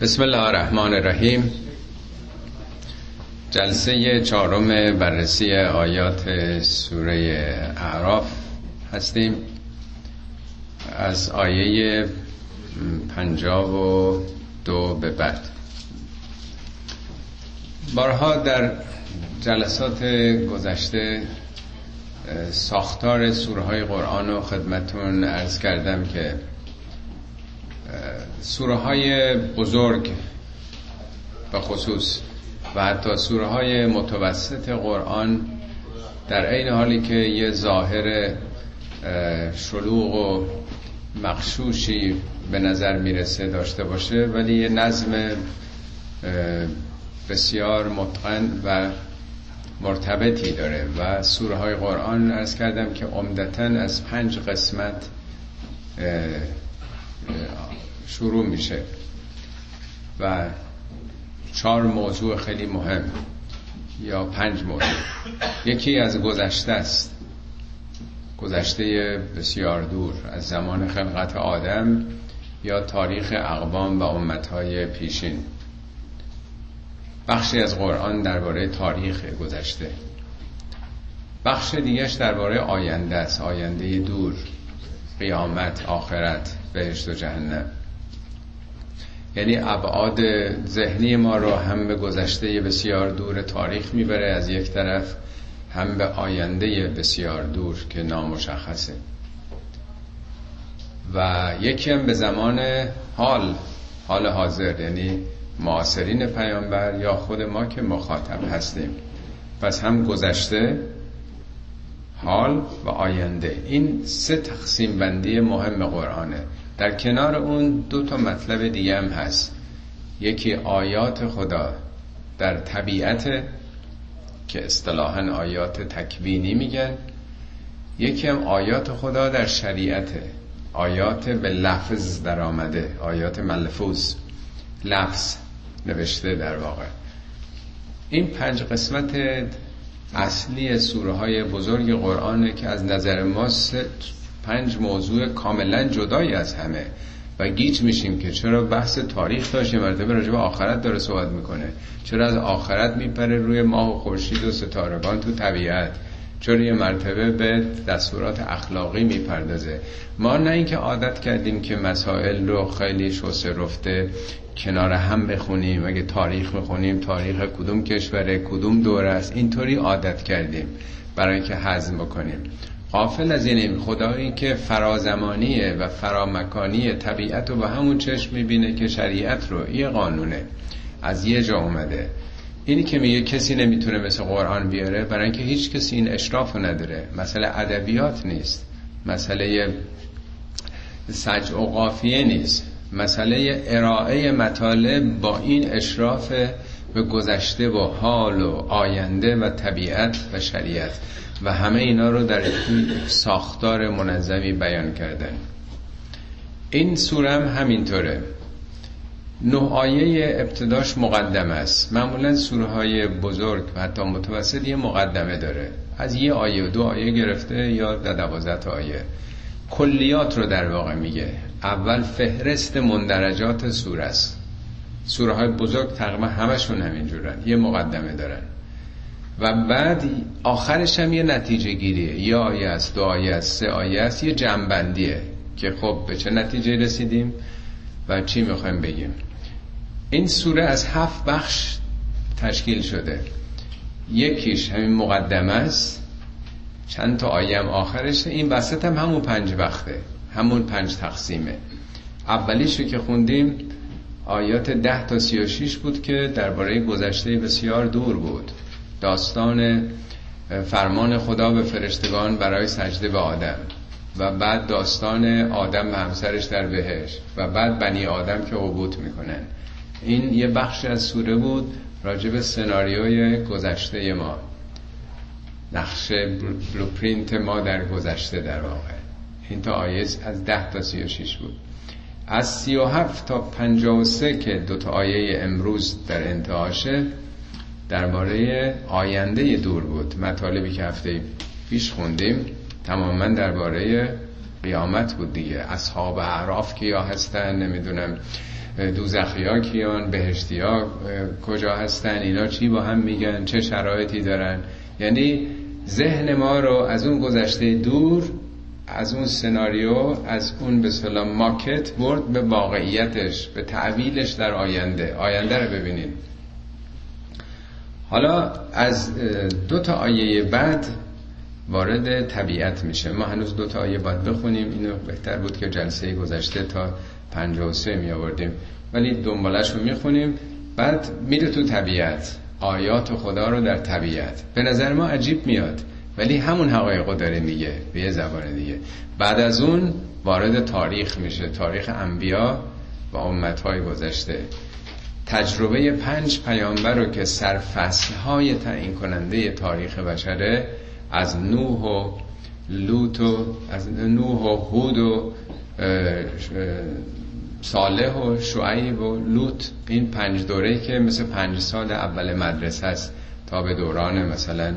بسم الله الرحمن الرحیم. جلسه چهارم بررسی آیات سوره اعراف هستیم. از آیه پنجاب و دو به بعد. بارها در جلسات گذشته ساختار سوره های قرآن رو خدمتون ارز کردم که سوره های بزرگ به خصوص و حتی سوره های متوسط قرآن در عین حالی که یه ظاهر شلوغ و مخشوشی به نظر می‌رسه داشته باشه ولی یه نظم بسیار متقن و مرتبطی داره و سوره های قرآن ارز کردم که عمدتا از پنج قسمت شروع میشه. و چهار موضوع خیلی مهم یا پنج موضوع. یکی از گذشته است. گذشته بسیار دور از زمان خلقت آدم یا تاریخ اقوام و امتهای پیشین. بخشی از قرآن درباره تاریخ گذشته. بخش دیگش درباره آینده است. آینده دور قیامت آخرت. بهشت و جهنم. یعنی ابعاد ذهنی ما رو هم به گذشته بسیار دور تاریخ می‌بره از یک طرف هم به آینده بسیار دور که نامشخصه. و یکی هم به زمان حال حال حاضر یعنی معاصرین پیامبر یا خود ما که مخاطب هستیم. پس هم گذشته حال و آینده. این سه تقسیم بندی مهم قرآنه. در کنار اون دو تا مطلب دیگه هم هست. یکی آیات خدا در طبیعت که اصطلاحا آیات تکوینی میگن. یکی هم آیات خدا در شریعت. آیات به لفظ در آمده آیات ملفوظ. لفظ نوشته در واقع. این پنج قسمت اصلی سوره های بزرگ قرآنه که از نظر ما پنج موضوع کاملا جدایی از همه و گیج میشیم که چرا بحث تاریخ داشت یه مرتبه راجع به آخرت داره صحبت می‌کنه. چرا از آخرت میپره روی ماه و خورشید و ستارگان تو طبیعت؟ چرا یه مرتبه به دستورات اخلاقی می‌پردازه. ما نه اینکه عادت کردیم که مسائل رو خیلی شوسه رفته کنار هم بخونیم اگه تاریخ بخونیم تاریخ کدوم کشوره کدوم دوره است اینطوری عادت کردیم برای اینکه هضم بکنیم. قافل از این خدایی که فرازمانیه و فرامکانی طبیعت رو به همون چشم می‌بینه که شریعت رو یه قانونه از یه جا اومده. اینی که میگه کسی نمی‌تونه مثل قرآن بیاره برای اینکه هیچ کسی این اشراف نداره. مسئله ادبیات نیست. مسئله سجع و قافیه نیست. مسئله ارائه مطالب با این اشراف به گذشته و حال و آینده و طبیعت و شریعت. و همه اینا رو در ساختار منظمی بیان کردن. این سوره هم همینطوره. نه آیه ابتداش مقدمه است. معمولا سوره های بزرگ و حتی متوسط یه مقدمه داره. از یه آیه و دو آیه گرفته یا در دوازت آیه. کلیات رو در واقع میگه. اول فهرست مندرجات سوره است. سوره های بزرگ تقریبا همشون همینجورن. یه مقدمه دارن. و بعد آخرش هم یه نتیجه گیریه. یه آیه است دو آیه است سه آیه است. یه جنبندیه که خب به چه نتیجه رسیدیم و چی می‌خوایم بگیم. این سوره از هفت بخش تشکیل شده. یکیش همین مقدمه است. چند تا آیه آخرشه این وسط هم همون پنج وقته. همون پنج تقسیمه. اولیشو که خوندیم آیات ده تا سی و شیش بود که درباره گذشته بسیار دور بود. داستان فرمان خدا به فرشتگان برای سجده به آدم. و بعد داستان آدم و همسرش در بهش و بعد بنی آدم که عبوت می‌کنن. این یه بخش از سوره بود راجع سناریوی گذشته ما. نقش بلوپرینت ما در گذشته در واقع. این تا آیه از ده تا سی و شیش بود. از سی و هفت تا پنجاه و سه که دوتا آیه امروز در انتهاشه درباره آینده دور بود. مطالبی که هفته پیش خوندیم تماما درباره قیامت بود دیگه. اصحاب اعراف که یا هستن نمی‌دونم. دوزخی ها کیان بهشتی کجا هستن اینا چی با هم میگن چه شرایطی دارن. یعنی ذهن ما رو از اون گذشته دور از اون سناریو از اون به سلام ماکت برد به واقعیتش به تعویلش در آینده. آینده رو ببینید حالا از دو تا آیه بعد وارد طبیعت میشه. ما هنوز دو تا آیه باید بخونیم. اینو بهتر بود که جلسه گذشته تا 53 می آوردیم. ولی دنبالش رو می‌خونیم. بعد میره تو طبیعت. آیات خدا رو در طبیعت. به نظر ما عجیب میاد. ولی همون حقایق داره میگه. به یه زبان دیگه. بعد از اون وارد تاریخ میشه. تاریخ انبیا و امتهای گذشته. تجربه پنج پیامبر رو که سرفصل های تعیین کننده تاریخ بشره از نوح و لوط و از نوح و هود و صالح و شعیب و لوط این پنج دوره که مثل پنج سال اول مدرسه است تا به دوران مثلا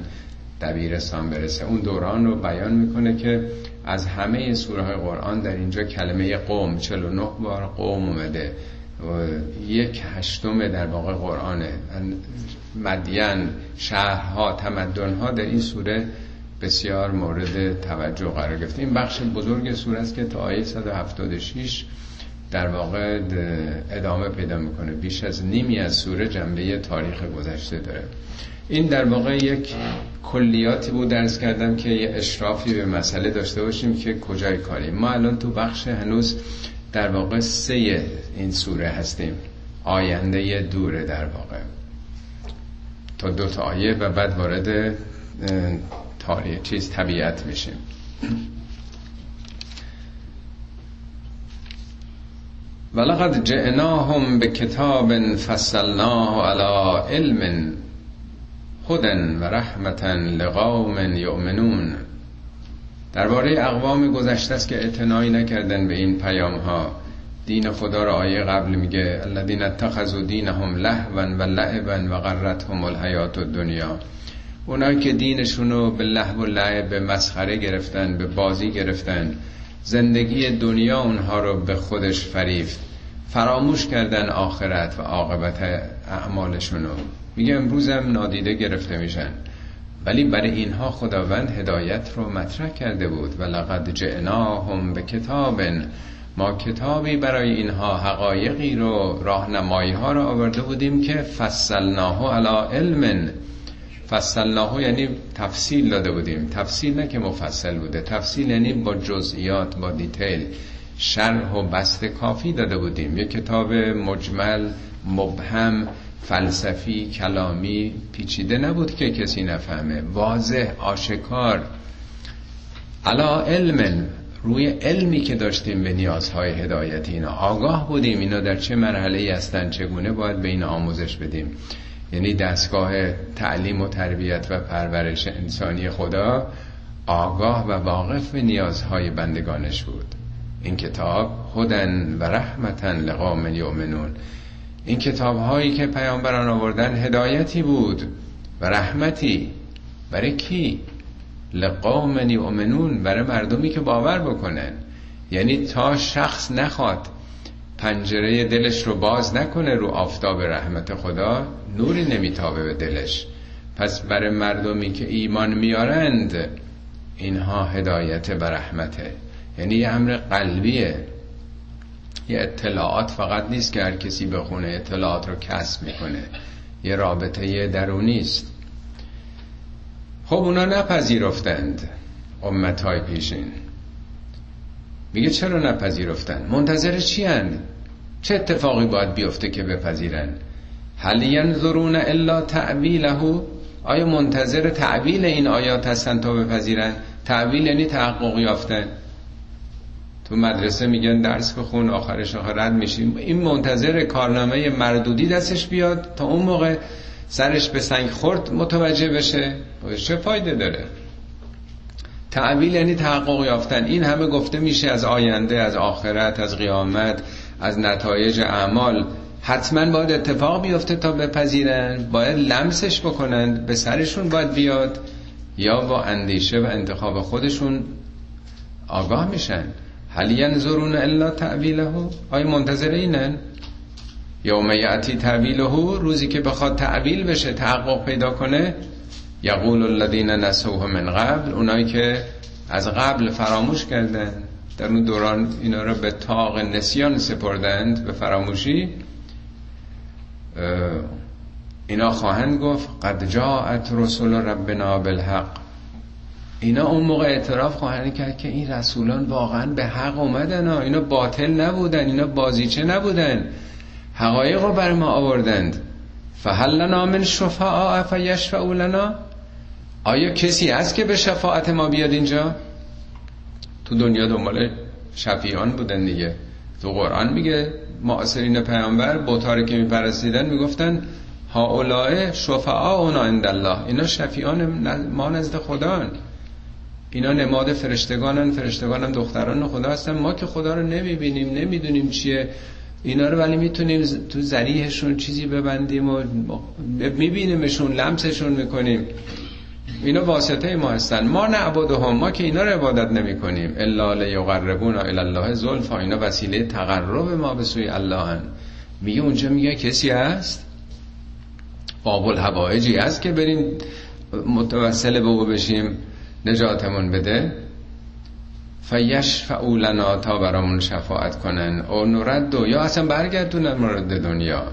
دبیرستان برسه. اون دوران رو بیان می‌کنه که از همه سوره های قرآن در اینجا کلمه قوم 49 بار قوم اومده یک هشتم در واقع قرآنه. مدین شهرها تمدنها در این سوره بسیار مورد توجه قرار گرفته. این بخش بزرگ سوره است که تا آیه 176 در واقع ادامه پیدا می‌کنه. بیش از نیمی از سوره جنبه تاریخ گذشته داره. این در واقع یک کلیاتی بود درس کردم که یه اشرافی به مسئله داشته باشیم که کجای کاریم ما الان تو بخش هنوز در واقع سه این سوره هستیم. آینده دوره در واقع. تا دو تا آیه و بعد وارد تاریخ چیز طبیعت میشیم. ولقد جئناهم به کتاب فصلناه علی علم هدن و رحمتا لقوم یؤمنون. درباره اقوام گذشته است که اعتنایی نکردن به این پیام ها دین خدا را آیه قبل میگه الذین اتخذوا دینهم لهوا و لعبا و غرتهم الحیات الدنیا. اونایی که دینشونو به لهو و لعب به مسخره گرفتن به بازی گرفتن زندگی دنیا اونها رو به خودش فریفت. فراموش کردن آخرت و عاقبت اعمالشونو میگه امروزم نادیده گرفته میشن. ولی برای اینها خداوند هدایت رو مطرح کرده بود. و لقد جئناهم به کتاب ما کتابی برای اینها حقایقی رو راهنمایی ها رو آورده بودیم که فصلناه علی علم. فصلناه یعنی تفصیل داده بودیم. تفصیل نه که مفصل بوده. تفصیل یعنی با جزئیات با دیتیل شرح و بست کافی داده بودیم. یک کتاب مجمل مبهم فلسفی کلامی پیچیده نبود که کسی نفهمه. واضح آشکار. علا علم روی علمی که داشتیم به نیازهای هدایتی اینا. آگاه بودیم اینا در چه مرحله ای هستن چگونه باید به این آموزش بدیم. یعنی دستگاه تعلیم و تربیت و پرورش انسانی خدا آگاه و واقف به نیازهای بندگانش بود. این کتاب هدن و رحمتن لقام یومنون این کتاب هایی که پیامبران آوردن هدایتی بود و رحمتی. برای کی؟ لقوم یؤمنون. برای مردمی که باور بکنن. یعنی تا شخص نخواد پنجره دلش رو باز نکنه رو آفتاب رحمت خدا نوری نمیتابه به دلش. پس برای مردمی که ایمان میارند اینها هدایت و رحمته. یعنی یه امر قلبیه. یه اطلاعات فقط نیست که هر کسی بخونه اطلاعات رو کسب می‌کنه. یه رابطه درونی است. خب اونا نپذیرفتند. امت های پیشین میگه چرا نپذیرفتند؟ منتظر چی هن؟ چه اتفاقی باید بیفته که بپذیرن؟ هل ینظرون الا تعویله آیا منتظر تعویل این آیات هستن تا بپذیرن؟ تعویل یعنی تحقق یافتن تو مدرسه میگن درس بخون آخرش آخر رد میشیم. این منتظر کارنامه مردودی دستش بیاد تا اون موقع سرش به سنگ خورد متوجه بشه. چه فایده داره؟ تعویل یعنی تحقق یافتن. این همه گفته میشه از آینده از آخرت از قیامت از نتایج اعمال. حتما باید اتفاق بیفته تا بپذیرن باید لمسش بکنن به سرشون باید بیاد یا با اندیشه و انتخاب خودشون آگاه میشن. هل ینظرون الا تعویله آیا منتظر اینن؟ یوم یعتی تعویله روزی که بخواد تعویل بشه تحقق پیدا کنه یقول الذین نسوه من قبل اونایی که از قبل فراموش کردن در اون دوران اینا رو به تاق نسیان سپردند به فراموشی. اینا خواهند گفت قد جاءت رسول ربنا بالحق. اینا اون موقع اعتراف خواهند کرد که این رسولان واقعا به حق اومدن ها. اینا باطل نبودن اینا بازیچه نبودن. حقایق رو بر ما آوردند. فهل لنا من شفاء فیشفعوا لنا؟ آیا کسی هست که به شفاعت ما بیاد اینجا؟ تو دنیا دنبال شفیعان بودن دیگه. تو قرآن میگه معاصرین پیامبر بوتاری که میپرستیدن می‌گفتن ها اولای شفعا اونا الله اینا شفیعان ما نزد خدا اینا نماد فرشتگانن فرشتگانم دختران خدا هستن. ما که خدا رو نمی‌بینیم نمی‌دونیم چیه. اینا رو ولی می‌تونیم تو زریحشون چیزی ببندیم و میبینیمشون لمسشون می‌کنیم. اینا واسطه ما هستن. ما نعبدهم ما که اینا رو عبادت نمی کنیم الا لیقربونا الی الله زلفا. اینا وسیله تقرب ما به سوی الله هن. میگه اونجا میگه کسی هست؟ باب الحوائجی هست که بریم متوسل به او بشیم نجاتمون بده. فیشفعوا لنا تا برامون شفاعت کنن. او نرد یا اصلا برگردونن مورد دنیا.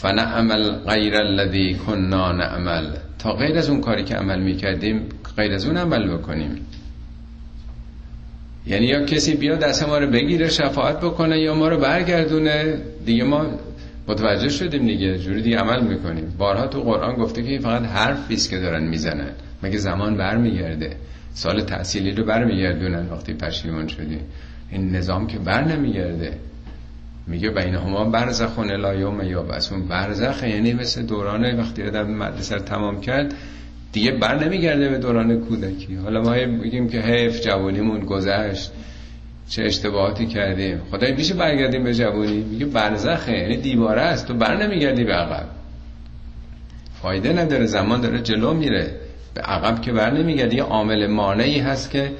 فنعمل غیر الذی کننا نعمل. تا غیر از اون کاری که عمل می‌کردیم غیر از اون عمل بکنیم. یعنی یا کسی بیاد دست ما رو بگیره شفاعت بکنه یا ما رو برگردونه. دیگه ما متوجه شدیم دیگه جوری دیگه عمل می‌کنیم. بارها تو قرآن گفته که فقط حرفیست که دارن می‌زنن. مگه زمان برمیگرده؟ سال تحصیلی رو برمیگردونن وقتی پشیمون شدیم این نظام که بر نمیگرده میگه بین هما یوم بس اون برزخ یعنی مثل دوران وقتی آدم مدرسه تمام کرد دیگه بر نمیگرده به دوران کودکی. حالا ما میگیم که حیف جوانیمون گذشت چه اشتباهاتی کردیم. خدای میشه برگردیم به جوانی میگه برزخه یعنی دیواره است تو بر نمیگردی به عقب. فایده نداره زمان داره جلو میره. به عقب که بر نمیگردی عامل مانعی هست که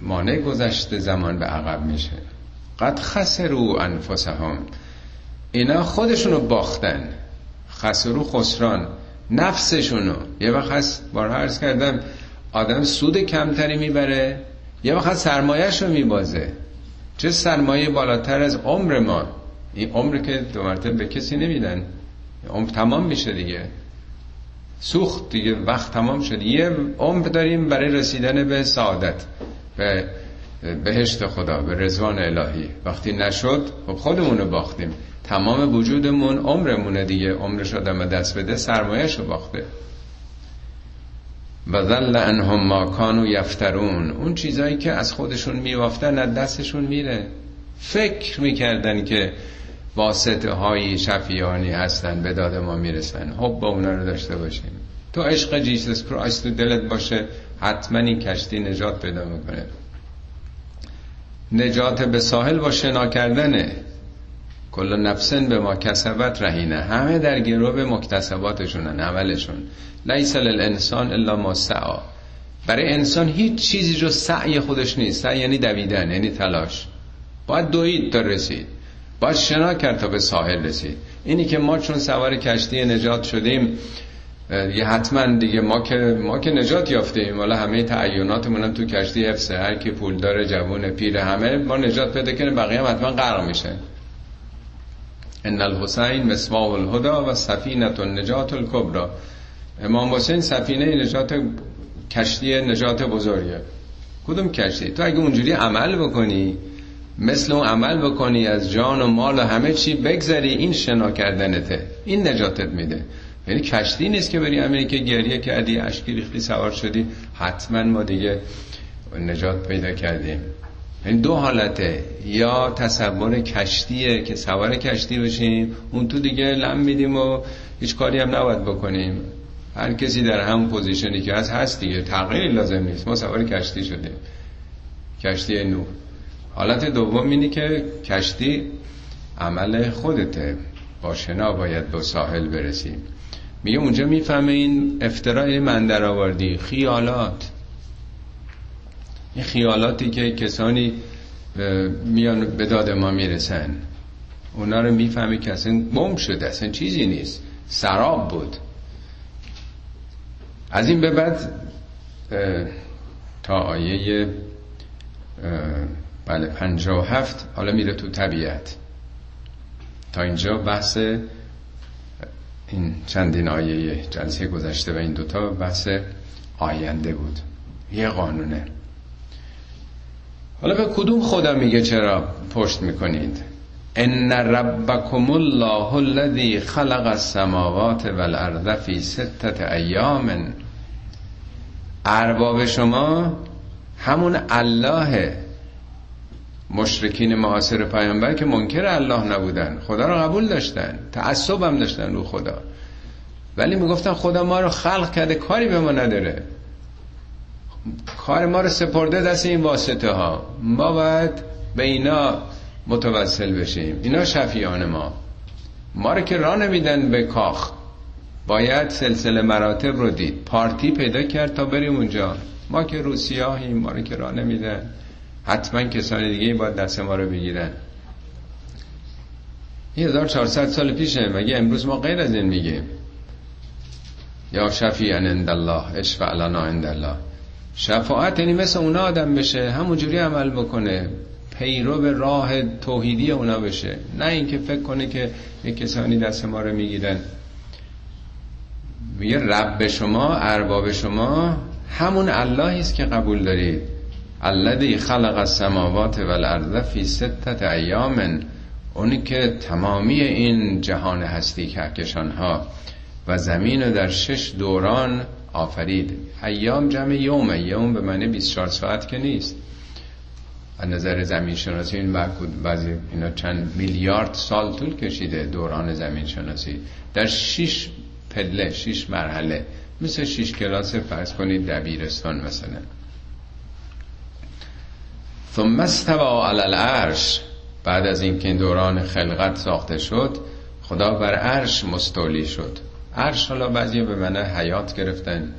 مانع گذشته زمان به عقب میشه. قد خسرو انفسهم. اینا خودشونو باختن. خسرو خسران. نفسشونو. یه وقت هست بارها عرض کردم آدم سود کمتری می‌بره یه وقت سرمایهش رو میبازه. چه سرمایه بالاتر از عمر ما. این عمر که دو مرتبه به کسی نمیدن. عمر تمام میشه دیگه. سوخت دیگه وقت تمام شد. یه عمر داریم برای رسیدن به سعادت. به بهشت خدا به رزوان الهی. وقتی نشد خب خودمونو باختیم. تمام وجودمون عمرمونه دیگه. عمرش آدم دست بده سرمایهش رو باخته. و ذل انهم ما کانو یفترون. اون چیزایی که از خودشون میوافتن از دستشون میره. فکر می‌کردن که واسطه های شفیانی هستن به داد ما می‌رسن. حب با اونا رو داشته باشیم. تو عشق جیسس کرایست تو دلت باشه حتما این کشتی نجات پیدا می‌کنه. نجات به ساحل با شنا کردنه. کل نفسن به ما کسبت رهینه. همه در گروه مکتسباتشونن عملشون لیس للانسان الا ما سعا برای انسان هیچ چیزی جو سعی خودش نیست. سعی یعنی دویدن یعنی تلاش. باید دوید تا رسید. باید شنا کرد تا به ساحل رسید. اینی که ما چون سوار کشتی نجات شدیم یه حتما دیگه ما که ما که نجات یافتیم. حالا همه تعیناتمون تو کشتی حفظه. هر کی پول داره جوون پیر همه ما نجات پیدا کنیم. بقیه هم حتما غرق میشه. ان الحسین مصباح الهدا و سفینه النجات الکبرى امام حسین سفینه نجات کشتی نجات بزرگه. کدوم کشتی؟ تو اگه اونجوری عمل بکنی مثل اون عمل بکنی از جان و مال و همه چی بگذری این شنا کردنته. این نجاتت میده. یعنی کشتی نیست که بری امریکا گریه کردی اشکی ریختی سوار شدی. حتما ما دیگه نجات پیدا کردیم. این دو حالته. یا تصور کشتیه که سوار کشتی بشیم اون تو دیگه لم میدیم و هیچ کاری هم نباید بکنیم. هر کسی در همون پوزیشنی که هست هست دیگه. تغییری لازم نیست. ما سوار کشتی شدیم. کشتی نو حالت دوم اینی که کشتی عمل خودته. با شنا باید به ساحل برسیم. میگه اونجا می‌فهمه این افترای من در آوردی خیالات. این خیالاتی که کسانی میان به داد ما می‌رسن. اونا رو می‌فهمی که اصلا گم شده اصلا چیزی نیست. سراب بود. از این به بعد تا آیه بله پنجا و هفت حالا میره تو طبیعت. تا اینجا بحث این چندین آیه جلسه گذشته و این دوتا بحث آینده بود. یه قانونه. حالا به کدوم خدا میگه چرا پشت می‌کنید؟ ان ربکم الله الذی خلق السماوات والارض فی ستت ایام. ارباب شما همون الله مشرکین معاصر پیامبر که منکر الله نبودن. خدا رو قبول داشتن. تعصب هم داشتن رو خدا. ولی می‌گفتن خدا ما رو خلق کرده کاری به ما نداره. کار ما رو سپرده دست این واسطه ها ما باید به اینا متوسل بشیم. اینا شفیان ما. ما رو که راه نمیدن به کاخ. باید سلسله مراتب رو دید. پارتی پیدا کرد تا بریم اونجا. ما که روسیاهیم ما رو که راه نمیدن. حتما کسان دیگه باید دست ما رو بگیرن. 1400 سال پیشه. مگه امروز ما غیر از این میگیم؟ یا شفیعن عند الله اشفع لنا عند الله. شفاعت یعنی مثل اونا آدم بشه همونجوری عمل بکنه پیرو به راه توحیدی اونا بشه. نه اینکه فکر کنه که یک کسانی دست ما رو می‌گیرن. میگه رب شما ارباب شما همون اللهی است که قبول دارید. الذی خلق السماوات والارض فی ستت ایام اونی که تمامی این جهان هستی کهکشان ها و زمین رو در شش دوران آفرید. ایام جمع یوم یوم به معنی 24 ساعت که نیست. از نظر زمین شناسی این بعضی اینا چند میلیارد سال طول کشیده دوران زمین شناسی در شش پله شش مرحله. مثل شش کلاس فرض کنید دبیرستان مثلا. ثم استوا علی العرش. بعد از اینکه این دوران خلقت ساخته شد خدا بر عرش مستولی شد. عرش حالا بعضی به معنی حیات گرفتن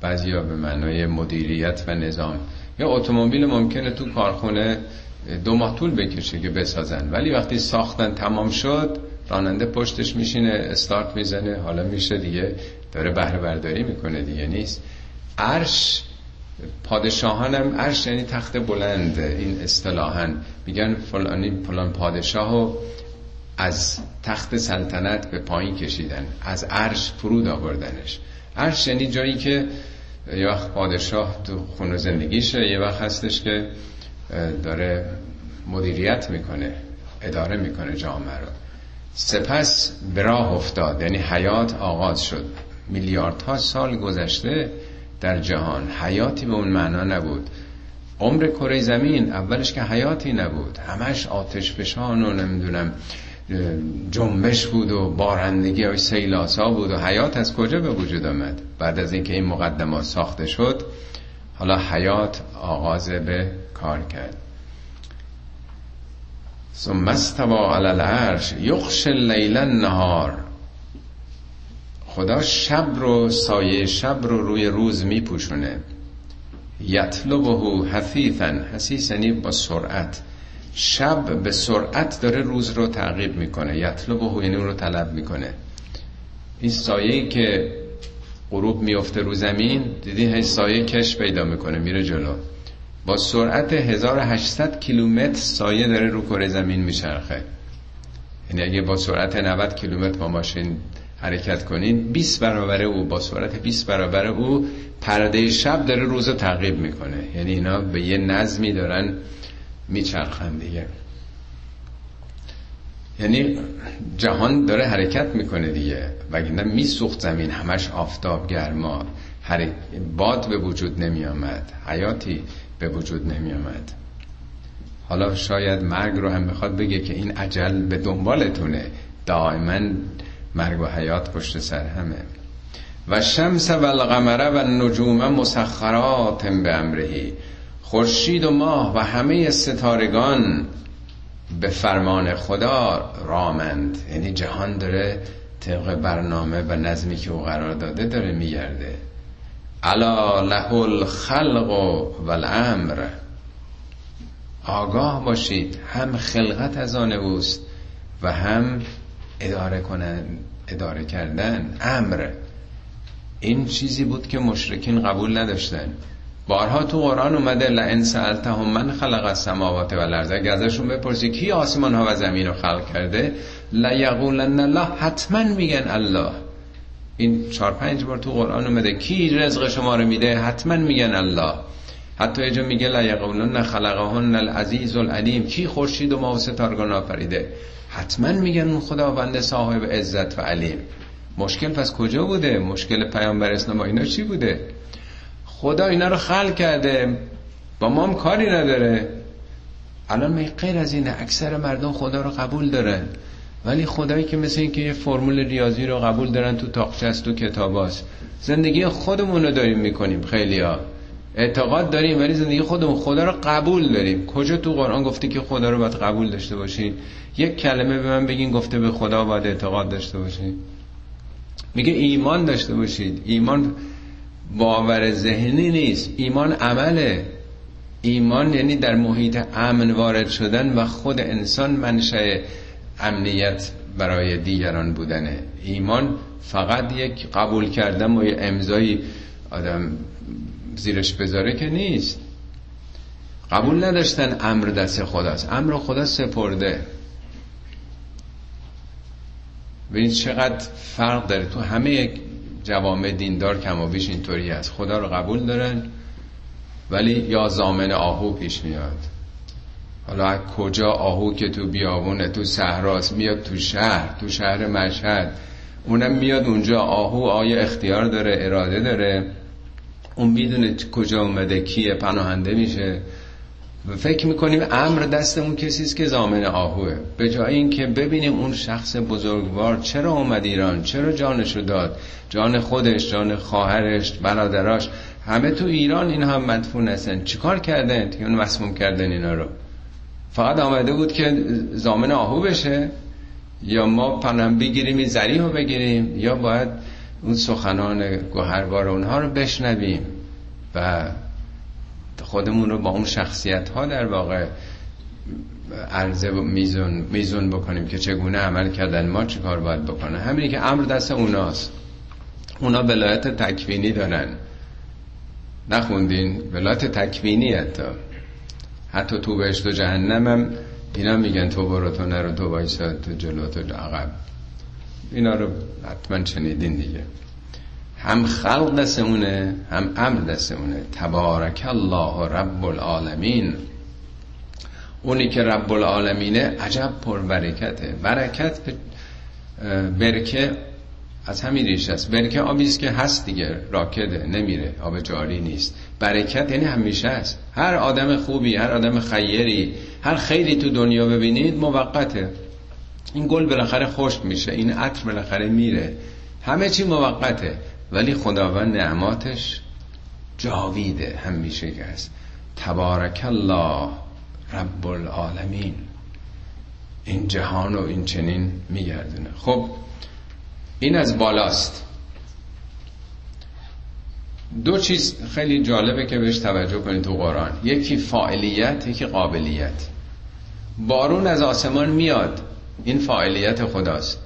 بعضی به معنای مدیریت و نظام. یا اتومبیل ممکنه تو کارخونه دو ماه طول بکشه که بسازن ولی وقتی ساختن تمام شد راننده پشتش میشینه استارت می‌زنه حالا میشه دیگه داره بهره برداری می‌کنه دیگه نیست. عرش پادشاهانم عرش یعنی تخت بلند این اصطلاحا. میگن فلانی فلان پادشاهو از تخت سلطنت به پایین کشیدن از عرش فرود آوردنش. عرش یعنی جایی که یه وقت پادشاه تو خونه زندگیشه یه وقت هستش که داره مدیریت می‌کنه اداره می‌کنه جامعه رو. سپس به راه افتاد یعنی حیات آغاز شد. میلیاردها سال گذشته در جهان حیاتی به اون معنا نبود. عمر کره زمین اولش که حیاتی نبود. همش آتش فشان و نمی‌دونم جنبش بود و بارندگی های سیلاسا بود و حیات از کجا به وجود آمد؟ بعد از اینکه این مقدمات ساخته شد حالا حیات آغاز به کار کرد. ثم استوا علی العرش یخش اللیل النهار. خدا شب رو سایه شب رو روی روز میپوشونه. یطلبه حثیثا حثیث یعنی با سرعت. شب به سرعت داره روز رو تعقیب می‌کنه. یطلبه یعنی رو طلب می‌کنه. این سایه که غروب میفته رو زمین دیدین سایه کش پیدا می‌کنه میره جلو. با سرعت 1800 کیلومتر سایه داره رو کره زمین میچرخه. یعنی اگه با سرعت 90 کیلومتر با ماشین حرکت کنین. 20 برابر او با سرعت 20 برابر او پرده شب داره روز رو تعقیب می‌کنه. یعنی اینا به یه نظمی دارن میچرخن دیگه. یعنی جهان داره حرکت می‌کنه دیگه. وگرنه میسوخت زمین. همش آفتاب گرما. باد به وجود نمی آمد حیاتی به وجود نمی آمد حالا شاید مرگ رو هم می‌خواد بگه که این عجل به دنبالتونه. دائما مرگ و حیات پشت سر همه. و شمس و القمره و نجوم مسخرات به امرهی. خورشید و ماه و همه ستارگان به فرمان خدا رامند. یعنی جهان داره طبق برنامه و نظمی که او قرار داده داره میگرده. علا له الخلق و الامر. آگاه باشید هم خلقت از آن اوست و هم اداره کنن اداره کردن امر. این چیزی بود که مشرکین قبول نداشتن. بارها تو قرآن اومده لئن سألتهم من خلق السماوات والارض. اگه ازشون بپرسی کی آسمان ها و زمین رو خلق کرده لیقولن الله حتما میگن الله. این چهار پنج بار تو قرآن اومده کی رزق شما رو میده؟ حتما میگن الله. حتی یه جا میگه لیقولن خلقهن العزیز العلیم. کی خورشید و ماه و ستارگان آفریده. حتما میگن اون خداوند صاحب عزت و علیم مشکل پس کجا بوده؟ مشکل پیامبر اسلام اینا چی بوده؟ خدا اینا رو خلق کرده. با ما هم کاری نداره. الان می غیر از اینه. اکثر مردم خدا رو قبول دارن. ولی خدایی که مثل اینکه یه فرمول ریاضی رو قبول دارن تو تاقچه است تو کتاباست زندگی خودمون رو داریم می‌کنیم خیلی ها اعتقاد داریم ولی زندگی خودمون خدا رو قبول داریم. کجا تو قرآن گفته که خدا رو باید قبول داشته باشین یک کلمه به من بگین گفته به خدا باید اعتقاد داشته باشین میگه ایمان داشته باشید. ایمان باور ذهنی نیست. ایمان عمله. ایمان یعنی در محیط امن وارد شدن و خود انسان منشأ امنیت برای دیگران بودنه. ایمان فقط یک قبول کردن و یه امضایی آدم زیرش بذاره که نیست. قبول نداشتن امر دست خداست. امر خدا سپرده. ببینید چقدر فرق داره. تو همه جوامع دیندار کم و بیش اینطوری هست. خدا رو قبول دارن ولی یا زامن آهو پیش میاد. حالا کجا آهو که تو بیابونه تو صحراست میاد تو شهر تو شهر مشهد. اونم میاد اونجا آهو آیا اختیار داره اراده داره؟ اون می‌دونه کجا اومده کیه پناهنده میشه. فکر می‌کنیم امر دست اون کسی که زامن آهوه. به جای اینکه ببینیم اون شخص بزرگوار چرا اومد ایران چرا جانشو داد. جان خودش جان خواهرش برادراش. همه تو ایران این هم مدفون هستن. چیکار کردن؟ که اون مسموم کردن اینا رو. فقط آمده بود که زامن آهو بشه. یا ما پنم بگیریم این زریح رو بگیریم. یا باید اون سخنان گوهربار اونها رو بشنویم و خودمون رو با اون شخصیت ها در واقع عرضه میزون, میزون بکنیم که چگونه عمل کردن ما چه کار باید بکنه. همینی که امر دست اوناست. اونا ولایت تکوینی دارن. نخوندین؟ ولایت تکوینی حتی. حتی تو بهشت و جهنم هم اینا میگن تو برو تو نرو تو وایسا تو جلو تو عقب. اینا رو حتما شنیدین دیگه. هم خلق دستمونه هم امر دستمونه. تبارک الله رب العالمین. اونی که رب العالمینه عجب پر برکته برکت برکه از همین ریش است. برکه آبیست که هست دیگه راکده نمیره آب جاری نیست. برکت یعنی همیشه است. هر آدم خوبی هر آدم خیری هر خیری تو دنیا ببینید موقته. این گل بالاخره خشک میشه این عطر بالاخره میره. همه چی موقته ولی خداوند نعماتش جاویده همیشه است تبارک الله رب العالمین. این جهان و این چنین میگردونه. خب این از بالاست. دو چیز خیلی جالبه که بهش توجه کنید تو قرآن. یکی فاعلیت یکی قابلیت. بارون از آسمان میاد. این فاعلیت خداست.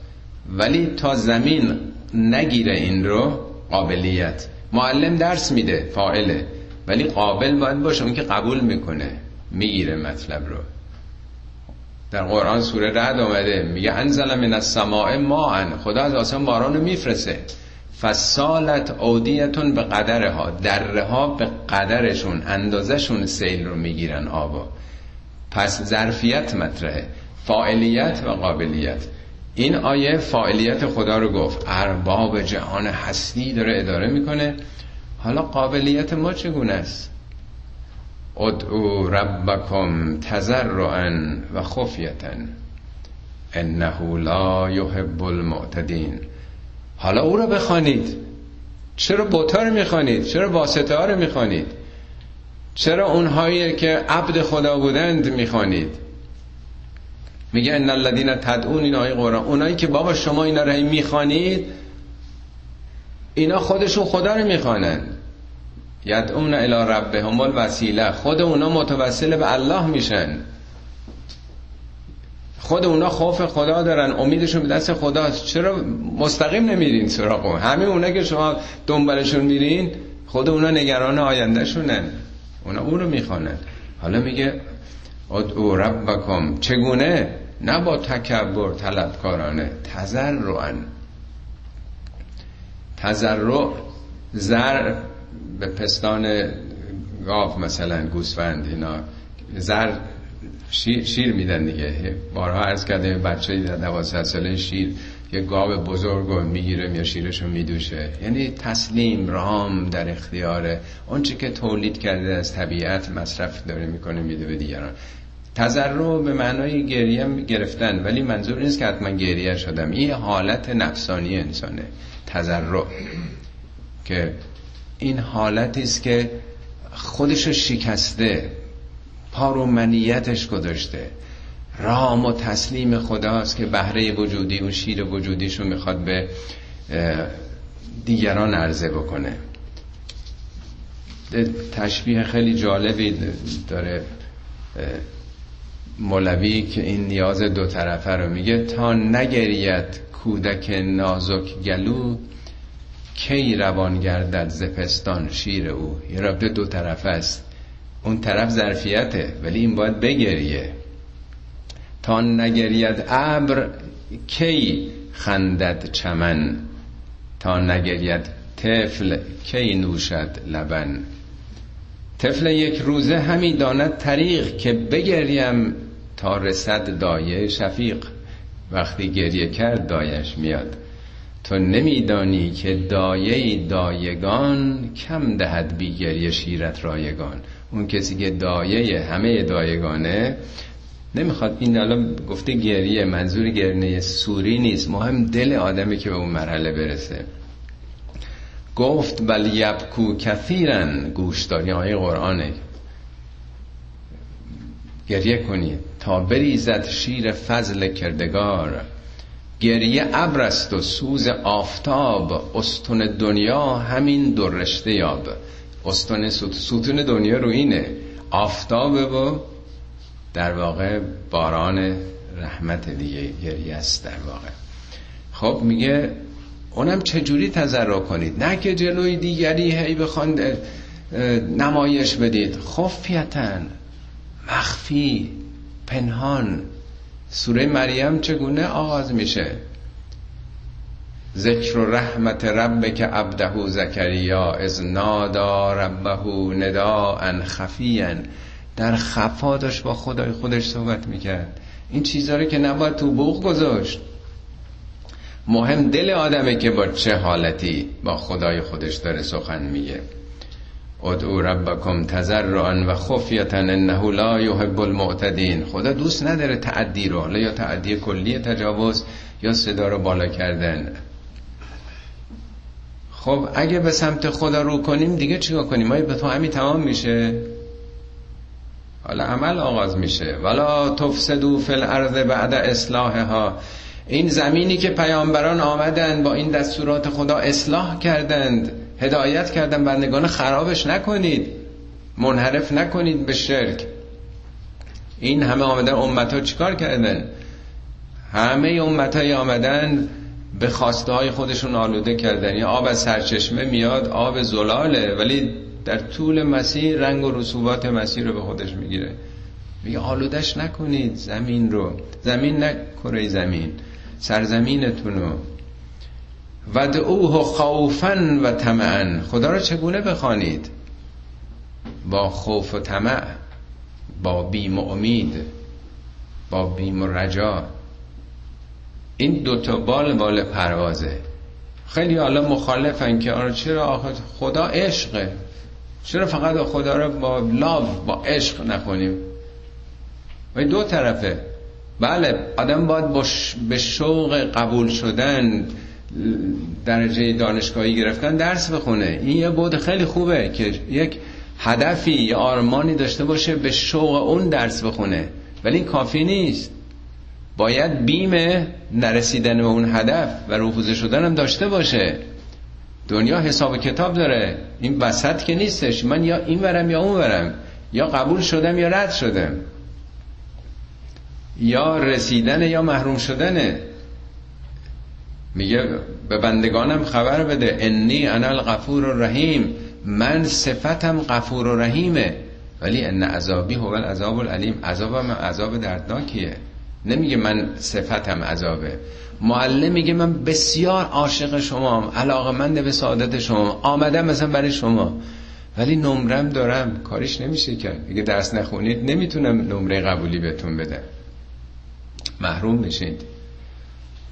ولی تا زمین نگیره این رو قابلیت. معلم درس میده فاعله. ولی قابل باید باشه اون که قبول می‌کنه می‌گیره مطلب رو. در قرآن سوره رد آمده میگه انزل من السماء ماء. خدا از آسمان باران رو میفرسه فسالت اودیتون به قدرها دره ها به قدرشون اندازشون سیل رو می‌گیرن آبا. پس ظرفیت مطرحه. فاعلیت و قابلیت. این آیه فاعلیت خدا رو گفت. ارباب جهان هستی داره اداره می‌کنه. حالا قابلیت ما چگونه است؟ ادعو ربکم تزرعا و خفیتا. انه لا یحب المعتدین. حالا او رو بخوانید. چرا بوتا رو می‌خوانید؟ چرا واسطه ها رو می‌خوانید؟ چرا اونهایی که عبد خدا بودند می‌خوانید؟ میگه ان الذين تدعون این آیه قرآن. اونایی که بابا شما اینا رو می‌خوانید اینا خودشون خدا رو می‌خوانن. یدعون الی ربهم الوسیله. خود اونا متوسل به الله میشن. خود اونا خوف خدا دارن امیدشون به دست خداست چرا مستقیم نمیرین سراغ اون همه اونا که شما دنبالشون میرین خود اونا نگران آینده شونن اونا اون رو می‌خوانن. حالا میگه ادعو ربکم. چگونه؟ نه با تکبر طلبکارانه. تزرعن تزرع زر به پستان گاو مثلا گوسفند اینا. زر شیر, شیر میدن دیگه. بارها عرض کرده بچه در دوازده ساله شیر یه گاو بزرگ رو می‌گیره یا شیرش رو میدوشه. یعنی تسلیم رام در اختیاره. اونچه که تولید کرده از طبیعت مصرف داره می‌کنه میده به دیگران. تذرع به معنای گریه گرفتن ولی منظور نیست که حتما گریه شدم. این حالت نفسانی انسانه تذرع که این حالتی است که خودش شکسته پارومنیتش گذاشته. رام و تسلیم خداست که بهره وجودی اون شیر وجودیشو می‌خواد به دیگران عرضه بکنه. تشبیه خیلی جالبی داره. مولوی که این نیاز دو طرفه رو میگه تا نگرید کودک نازک گلو کی روان گردد زپستان شیر او؟ یه رابطه دو طرفه است. اون طرف ظرفیته ولی این باید بگریه. تا نگرید ابر کی خندد چمن؟ تا نگرید طفل کی نوشد لبن؟ طفل یک روزه همی داند طریق که بگریم تا رسد دایه شفیق. وقتی گریه کرد دایش میاد. تو نمیدانی که دایه دایگان کم دهد بی گریه شیرت رایگان. اون کسی که دایه همه دایگانه نمی‌خواد. این الان گفته گریه منظور گرنه سوری نیست. مهم دل آدمی که به اون مرحله برسه. گفت بل یبکو کثیرن گوش داری قرآنه. گریه کنید. تا بریزد شیر فضل کردگار. گریه ابرست و سوز آفتاب. استون دنیا همین درشته یاب. استون ستون دنیا رو اینه. آفتابه و در واقع باران رحمت دیگه گریه است در واقع. خب میگه اونم چجوری تذرع کنید؟ نه که جلوی دیگری هی بخوان نمایش بدید. خفیتن مخفی. پنهان. سوره مریم چگونه آغاز میشه؟ ذکر و رحمت رب که عبده زکریا از نادا ربه نداء خفیان در خفا داشت با خدای خودش صحبت می‌کرد. این چیزها رو که نباید تو بوق گذاشت. مهم دل آدمه که با چه حالتی با خدای خودش داره سخن میگه. ادعو ربکم تزرعا و خفیتا انه لا یحب المعتدین. خدا دوست نداره تعدی رو حالا یا تعدی کلی تجاوز یا صدا رو بالا کردن. خب اگه به سمت خدا رو کنیم دیگه چیکار کنیم؟ ما به تو همین تمام میشه. حالا عمل آغاز میشه. ولا تفسدو فی الارض بعد اصلاحها. این زمینی که پیامبران آمدن با این دستورات خدا اصلاح کردند. هدایت کردن بندگان خرابش نکنید. منحرف نکنید به شرک. این همه آمدن امت ها چیکار کردن همه امت های آمدن به خواسته های خودشون آلوده کردن. یا آب از سرچشمه میاد آب زلاله ولی در طول مسیر رنگ و رسوبات مسیر رو به خودش می‌گیره. میگه آلودش نکنید زمین رو. زمین نه کره زمین. سرزمینتون رو. ودعوه خوفا و طمعا. خدا را چگونه بخوانید؟ با خوف و طمع با بیم و امید با بیم و رجا این دوتا بال بال پروازه. خیلی حالا مخالفن که آره چرا آخر خدا عشقه چرا فقط خدا رو با لاو با عشق نخونیم؟ و دو طرفه. بله آدم باید به شوق قبول شدن درجه دانشگاهی گرفتن درس بخونه. این یه بود خیلی خوبه که یک هدفی یا آرمانی داشته باشه به شوق اون درس بخونه. ولی این کافی نیست. باید بیم نرسیدن به اون هدف و رفوزه شدن هم داشته باشه. دنیا حساب کتاب داره. این وسط که نیستش. من یا این ورم یا اون ورم. یا قبول شدم یا رد شدم. یا رسیدن یا محروم شدنه. میگه به بندگانم خبر بده. انی انا الغفور الرحیم. من صفتم غفور و رحیمه. ولی ان عذابی هو العذاب العلیم. عذابم عذاب دردناکیه. نمیگه من صفتم عذابه. معلم میگه من بسیار عاشق علاقه مند به سعادت شما آمدم مثلا برای شما. ولی نمرم دارم. کاریش نمیشه کرد. اگه درس نخونید نمی‌تونم نمره قبولی بهتون بدم. محروم میشید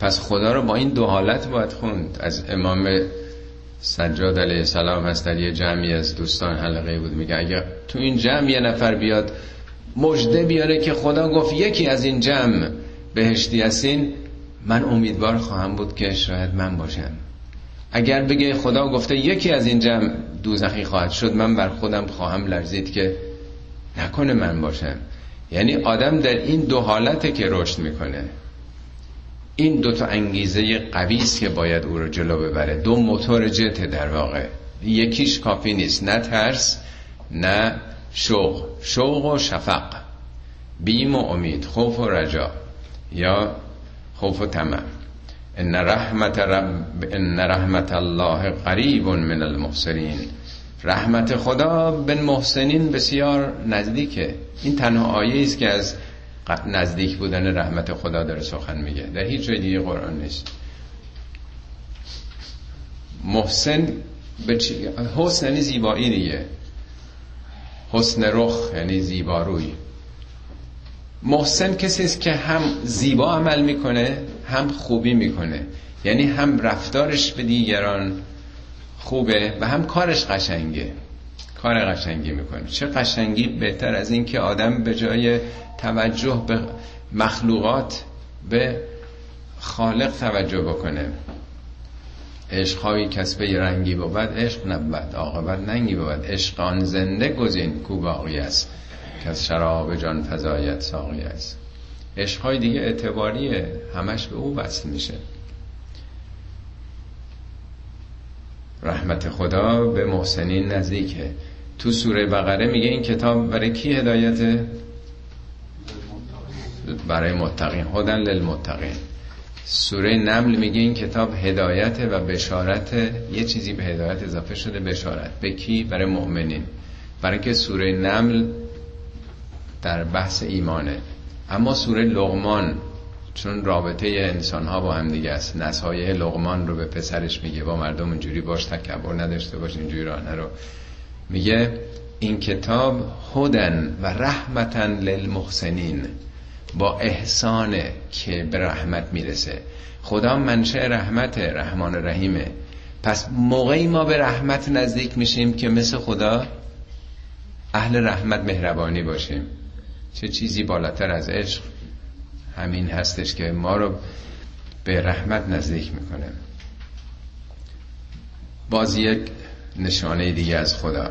پس خدا رو با این دو حالت باید خوند. از امام سجاد علیه السلام هست در یه جمعی از دوستان حلقه بود. میگه اگه تو این جمع یه نفر بیاد مجده بیاره که خدا گفت یکی از این جمع بهشتی هستین من امیدوار خواهم بود که شاید من باشم. اگر بگه خدا گفته یکی از این جمع دوزخی خواهد شد من بر خودم خواهم لرزید که نکنه من باشم. یعنی آدم در این دو حالته که رشد می‌کنه. این دو تا انگیزه قوی است که باید او رو جلو ببره. دو موتور جت در واقع. یکیش کافی نیست. نه ترس نه شوق. شوق و شفق. بیم و امید خوف و رجا یا خوف و طمع. ان رحمت رب ان رحمت الله قریب من المحسنین. رحمت خدا به محسنین بسیار نزدیکه. این تنها آیه است که از نزدیک بودن رحمت خدا داره سخن میگه. در هیچ جای دیگه قرآن نیست. محسن به چی؟ حسن یعنی زیبایی دیگه. حسن رخ یعنی زیباروی. محسن کسی است که هم زیبا عمل می‌کنه هم خوبی می‌کنه. یعنی هم رفتارش به دیگران خوبه و هم کارش قشنگه. کار قشنگی می‌کنه. چه قشنگی؟ بهتر از این که آدم به جای توجه به مخلوقات به خالق توجه بکنه. عشق های کسبه رنگی بود عشق نبود عاقبت ننگی بود. عشق آن زنده گزین کو باقی است که از شراب جان فضایت ساقی است. عشق های دیگه اعتباریه همش به او وصل میشه. رحمت خدا به محسنین نزدیکه. تو سوره بقره میگه این کتاب برای کی هدایته؟ برای متقین هدن للمتقین. سوره نمل میگه این کتاب هدایت و بشارت یه چیزی به هدایت اضافه شده بشارت. به کی؟ برای مؤمنین. برای که سوره نمل در بحث ایمانه. اما سوره لغمان چون رابطه انسان ها با هم دیگه است. نصایح لغمان رو به پسرش میگه با مردم اونجوری باش تکبر نداشته باش اینجوری راه رو میگه این کتاب هدن و رحمتن للمحسنین. با احسان که به رحمت می‌رسه. خدا منشه رحمت رحمان رحیمه. پس موقعی ما به رحمت نزدیک میشیم که مثل خدا اهل رحمت مهربانی باشیم. چه چیزی بالاتر از عشق همین هستش که ما رو به رحمت نزدیک می‌کنه. باز یک نشانه دیگه از خدا.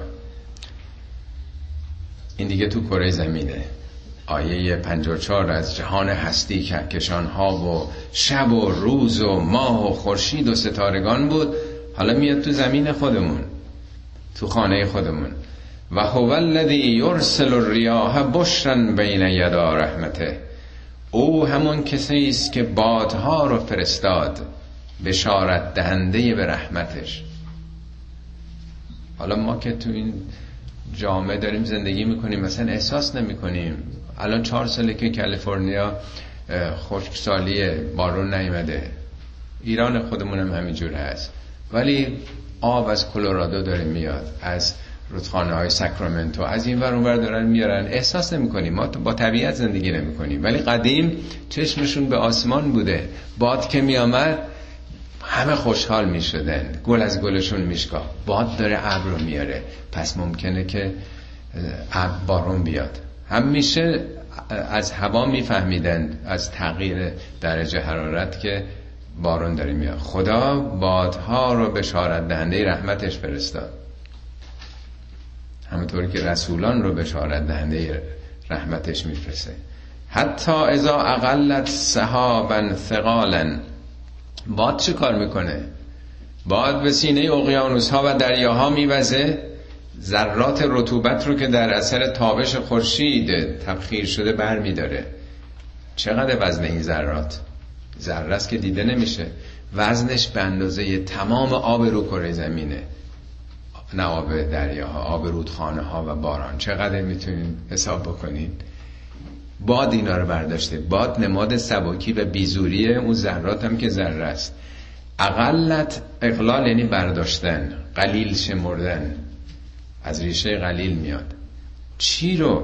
این دیگه تو کره زمینه. آیه 54 از جهان هستی کهکشان ها و شب و روز و ماه و خورشید و ستارگان بود حالا میاد تو زمین خودمون تو خانه خودمون. و هو الذی یرسل الریاح بشرا بین یدا رحمته. او همون کسی است که بادها رو فرستاد بشارت دهنده به رحمتش. حالا ما که تو این جامعه داریم زندگی می‌کنیم مثلا احساس نمی‌کنیم. الان چهار ساله که کالیفرنیا خشکسالی بارون نیومده. ایران خودمون هم همینجور هست. ولی آب از کلرادو داره میاد از رودخانه های ساکرامنتو از این ور اونور دارن میارن. احساس نمی ما با طبیعت زندگی نمی کنیم ولی قدیم چشمشون به آسمان بوده. باد که میامد همه خوشحال می شدن گل از گلشون میشکا باد داره ابر رو میاره. پس ممکنه که بارون بیاد. همیشه از هوا میفهمیدن از تغییر درجه حرارت که بارون داره میاد. خدا بادها رو بشارت دهنده رحمتش فرستاد. همونطوری که رسولان رو بشارت دهنده رحمتش میفرسته. حتی ازا اقلت صحابا ثقالا باد چه کار می‌کنه؟ باد به سینه اقیانوس ها و دریاها میوزه. ذرات رطوبت رو که در اثر تابش خورشید تبخیر شده بر میداره چقدر وزن این ذرات؟ ذره که دیده نمیشه. وزنش به اندازه تمام آب رو کره زمینه. نه آب دریاها آب رودخانه ها و باران. چقدر می‌تونین حساب بکنین؟ باد اینا رو برداشته. باد نماد سباکی و بیزوریه اون ذرات هم که ذره است. اقلت اقلال یعنی برداشتن قلیل شمردن. از ریشه قلیل میاد. چی رو؟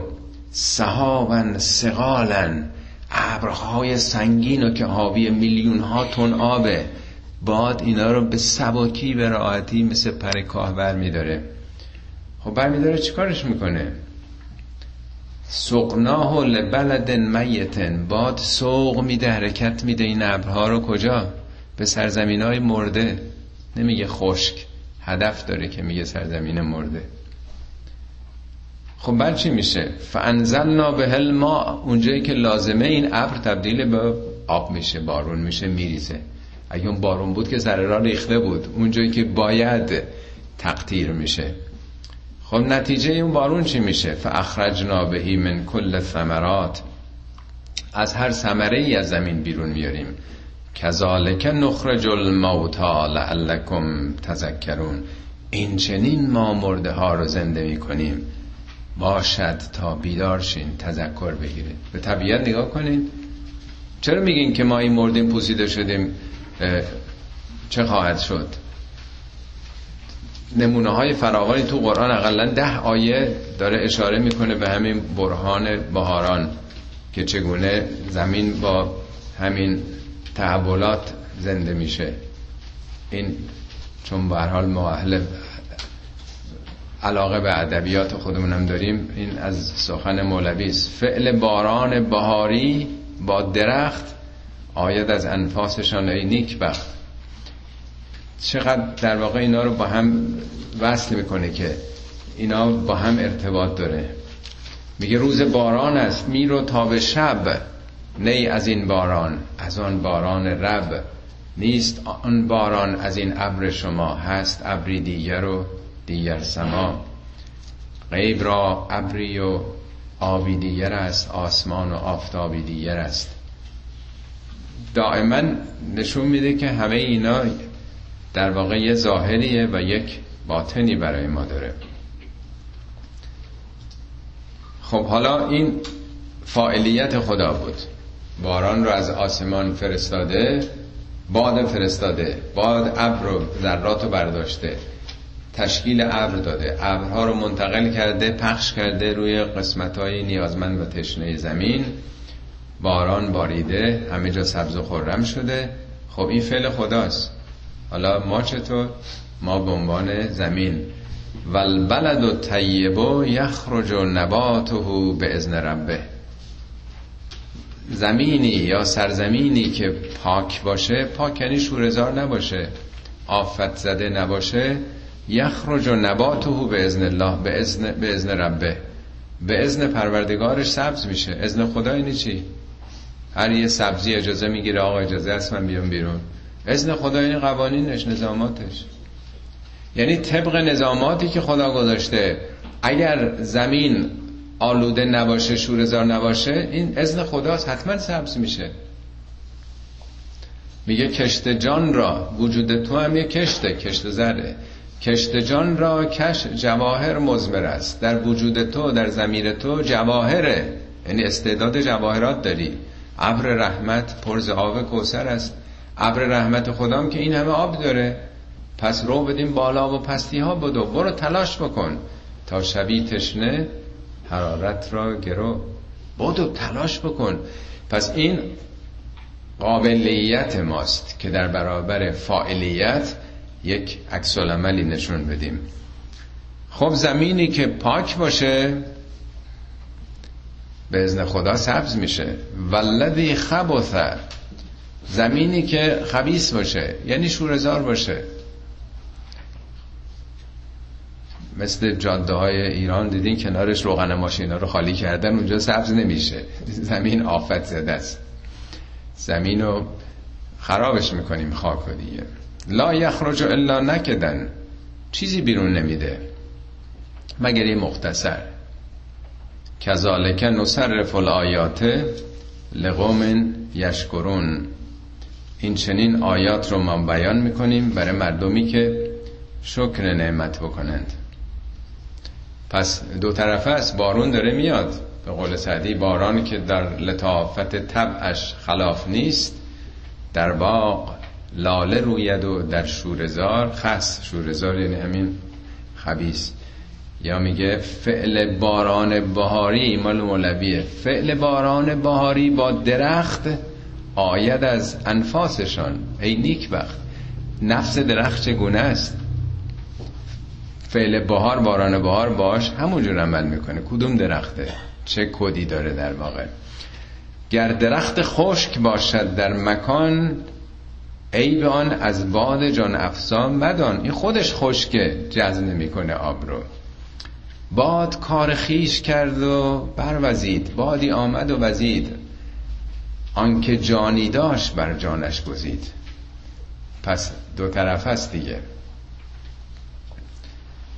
سهاون سقالن. ابرهای سنگین و که حاوی میلیون ها تن آبه. باد اینا رو به سباکی به راحتی مثل پر کاه بر میداره. خب بر میداره چیکارش می‌کنه؟ سقناه لبلد میتن باد سوق میده حرکت میده این ابرها رو کجا؟ به سرزمین های مرده. نمیگه خشک هدف داره که میگه سرزمین مرده. خب بعد چی میشه؟ فانزلنا به ما اونجایی که لازمه این ابر تبدیل به آب میشه بارون میشه میریزه. اگه اون بارون بود که سر را ریخته بود. اونجایی که باید تقدیر میشه. خب نتیجه اون بارون چی میشه؟ فاخرجنا بهی من کل ثمرات. از هر ثمره ای از زمین بیرون میاریم. کذالک نخرج الموتا لعلکم تذکرون. این چنین ما مرده ها رو زنده می‌کنیم. باشد تا بیدار شین تذکر بگیرید. به طبیعت نگاه کنید. چرا میگین که ما این مردیم پوسیده شدیم؟ چه خواهد شد؟ نمونه های فراوانی تو قرآن اقلا ده آیه داره اشاره می‌کنه به همین برهان بهاران که چگونه زمین با همین تحولات زنده میشه. این چون به حال ما علاقه به ادبیات خودمونم داریم این از سخن مولوی است. فعل باران بهاری با درخت آید از انفاسشان ای نیک بخت چقدر در واقع اینا رو با هم وصل می‌کنه که اینا با هم ارتباط داره. میگه روز باران است میرو تا به شب. نی از این باران از آن باران رب. نیست آن باران از این ابر شما هست ابری دیگر و دیگر سما غیب را ابری و آبی دیگر است آسمان و آفتابی دیگر است. دائما نشون میده که همه اینا در واقع یه ظاهریه و یک باطنی برای ما داره. خب حالا این فاعلیت خدا بود. باران رو از آسمان فرستاده باد فرستاده باد ابر و ذرات رو برداشته. تشکیل ابر داده. ابرها رو منتقل کرده پخش کرده روی قسمت های نیازمند و تشنه زمین. باران باریده همه جا سبز و خورم شده. خب این فعل خداست. حالا ما چطور؟ ما به عنوان زمین. والبلد و طیبو یخرج و نباته به ازن ربه. زمینی یا سرزمینی که پاک باشه پاک یعنی شورزار نباشه. آفت زده نباشه. یخرج و نباته به ازن الله به ازن, به ازن ربه. به ازن پروردگارش سبز میشه. ازن خدا اینی چی؟ هر یه سبزی اجازه می‌گیره آقا اجازه است من بیام بیرون. ازن خدا این قوانینش نظاماتش. یعنی طبق نظاماتی که خدا گذاشته. اگر زمین آلوده نباشه شورزار نباشه این ازن خداست حتما سبز میشه. میگه کشت جان را وجود تو هم یه کشته کشت زره. کشت جان را کش جواهر مزمر است. در وجود تو در زمیر تو جواهره یعنی استعداد جواهرات داری. ابر رحمت پرز آب کوسر است. ابر رحمت خدام که این همه آب داره. پس رو بدیم بالا و پستی ها بدو. برو تلاش بکن تا شبی تشنه حرارت را گرو. بدو تلاش بکن. پس این قابلیت ماست که در برابر فاعلیت یک عکس عملی نشون بدیم. خب زمینی که پاک باشه به ازن خدا سبز میشه. ولدی خبث زمینی که خبیس باشه یعنی شورزار باشه. مثل جاده های ایران دیدین کنارش روغن ماشینا رو خالی کردن اونجا سبز نمیشه. زمین آفت زده است. زمین رو خرابش می‌کنیم خاک و دیگه. لا یخرج الا نکدن. چیزی بیرون نمیده. مگر یه مختصر. کذالک نصرف الآیات لقوم یشکرون. این چنین آیات رو ما بیان می‌کنیم برای مردمی که شکر نعمت بکنند. پس دو طرفه است. بارون داره میاد. به قول سعدی باران که در لطافت طبعش خلاف نیست در باغ لاله روید و در شورزار خس. شورزار یعنی همین خبیس یا میگه فعل باران بهاری مال مولویه. فعل باران بهاری با درخت آید از انفاسشان. ای نیک وقت نفس درخت چگونه است؟ فعل بهار باران بهار باش همونجور عمل می‌کنه. کدوم درخته؟ چه کدی داره در واقع؟ گر درخت خشک باشد در مکان ای به آن از باد جان افسان مدان. این خودش خشکه جذب نمی‌کنه آب رو. باد کار خیش کرد و بروزید بادی آمد و وزید. آنکه جانی داشت بر جانش گزید. پس دو طرف هست دیگه.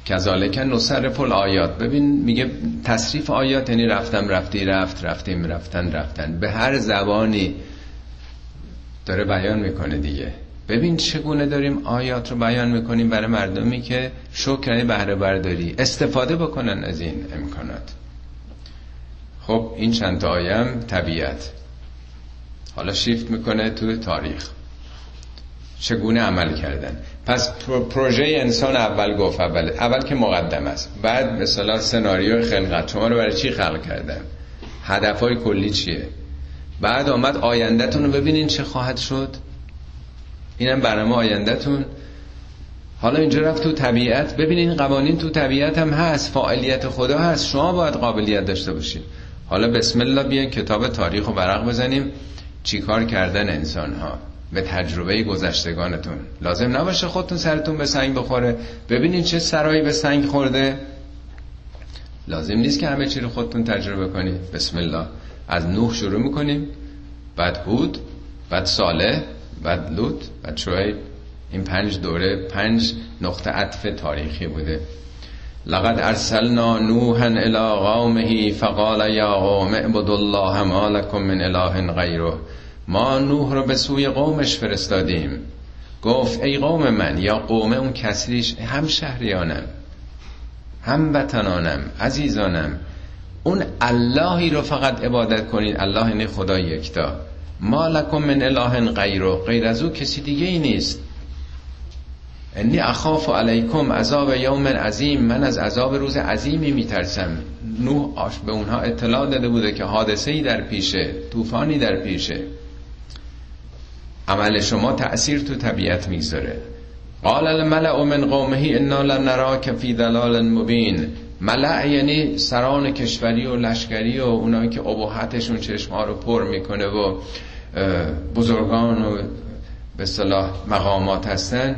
کذالک نصرف آیات. ببین میگه تصریف آیات یعنی رفتم رفتی رفت رفتیم رفتن رفتن. به هر زبانی داره بیان می‌کنه دیگه. ببین چگونه داریم آیات رو بیان می‌کنیم برای مردمی که شکرانی بهره برداری استفاده بکنن از این امکانات. خب این چند تا آیم طبیعت. حالا شیفت می‌کنه تو تاریخ. چگونه عمل کردن؟ پس پروژه انسان اول گفت اول اول که مقدم است. بعد مثلا سناریو خلقت. شما رو برای چی خلق کردن؟ هدف های کلی چیه؟ بعد آمد آیندهتون رو ببینین چه خواهد شد. اینم برنامه آیندهتون. حالا اینجا رفت تو طبیعت. ببینین قوانین تو طبیعت هم هست. فعالیت خدا هست. شما باید قابلیت داشته باشید حالا بسم الله بیاین کتاب تاریخ رو برق بزنیم. چیکار کردن انسان ها به تجربه گذشتگانتون. لازم نباشه خودتون سرتون به سنگ بخوره. ببینین چه سرایی به سنگ خورده. لازم نیست که همه چی رو خودتون تجربه کنید بسم الله. از نوح شروع می‌کنیم. بعد هود بعد صالح بعد لوط بعد شعیب. این پنج دوره پنج نقطه عطف تاریخی بوده. لقد ارسلنا نوحا الى قومه فقال یا قوم اعبدوا الله ما لكم من اله غیره. ما نوح رو به سوی قومش فرستادیم. گفت ای قوم من یا قوم اون کسریش هم شهریانم هم وطنانم عزیزانم. اون اللهی رو فقط عبادت کنید الله یعنی خدا یکتا. ما لکم من اله غیره. غیر از او کسی دیگه ای نیست. انی اخاف علیکم عذاب یوم عظیم. من از عذاب روز عظیمی میترسم. نوح آش به اونها اطلاع داده بوده که حادثه ای در پیشه طوفانی در پیشه. عمل شما تأثیر تو طبیعت می‌گذاره. قال الملأ من قومه انا لنراک فی ضلال مبین. ملأ یعنی سران کشوری و لشکری و اونایی که ابهتشون چشمها رو پر می‌کنه و بزرگان و به اصطلاح مقامات هستن.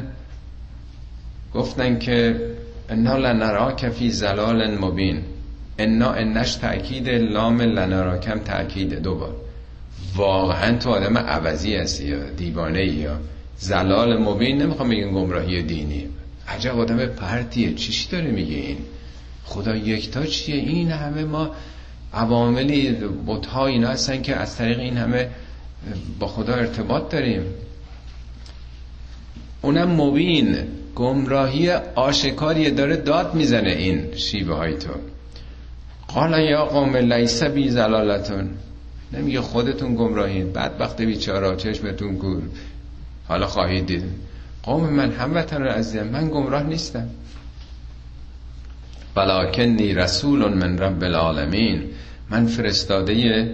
گفتن که انا لنراک فی ضلال مبین. انا انش تأکید لام لنراکم تأکید دوبار واقعا تو آدم عوضی هستی یا دیوانه یا زلال مبین. نمی‌خوام بگیم گمراهی دینی. عجب آدم پرتیه. چیشی داره میگه این؟ خدا یکتا چیه؟ این همه ما عواملی بتها اینا هستن که از طریق این همه با خدا ارتباط داریم. اونم مبین گمراهی آشکاریه داره داد می‌زنه این شیبه های تو. قال یا قوم لیس بی زلالتون نمیگه خودتون گمراهین بعد بیچارا چشمتون گور. حالا خواهید دید. قوم من هموطن عزیزم من گمراه نیستم. ولکنی رسول من رب العالمین. من فرستاده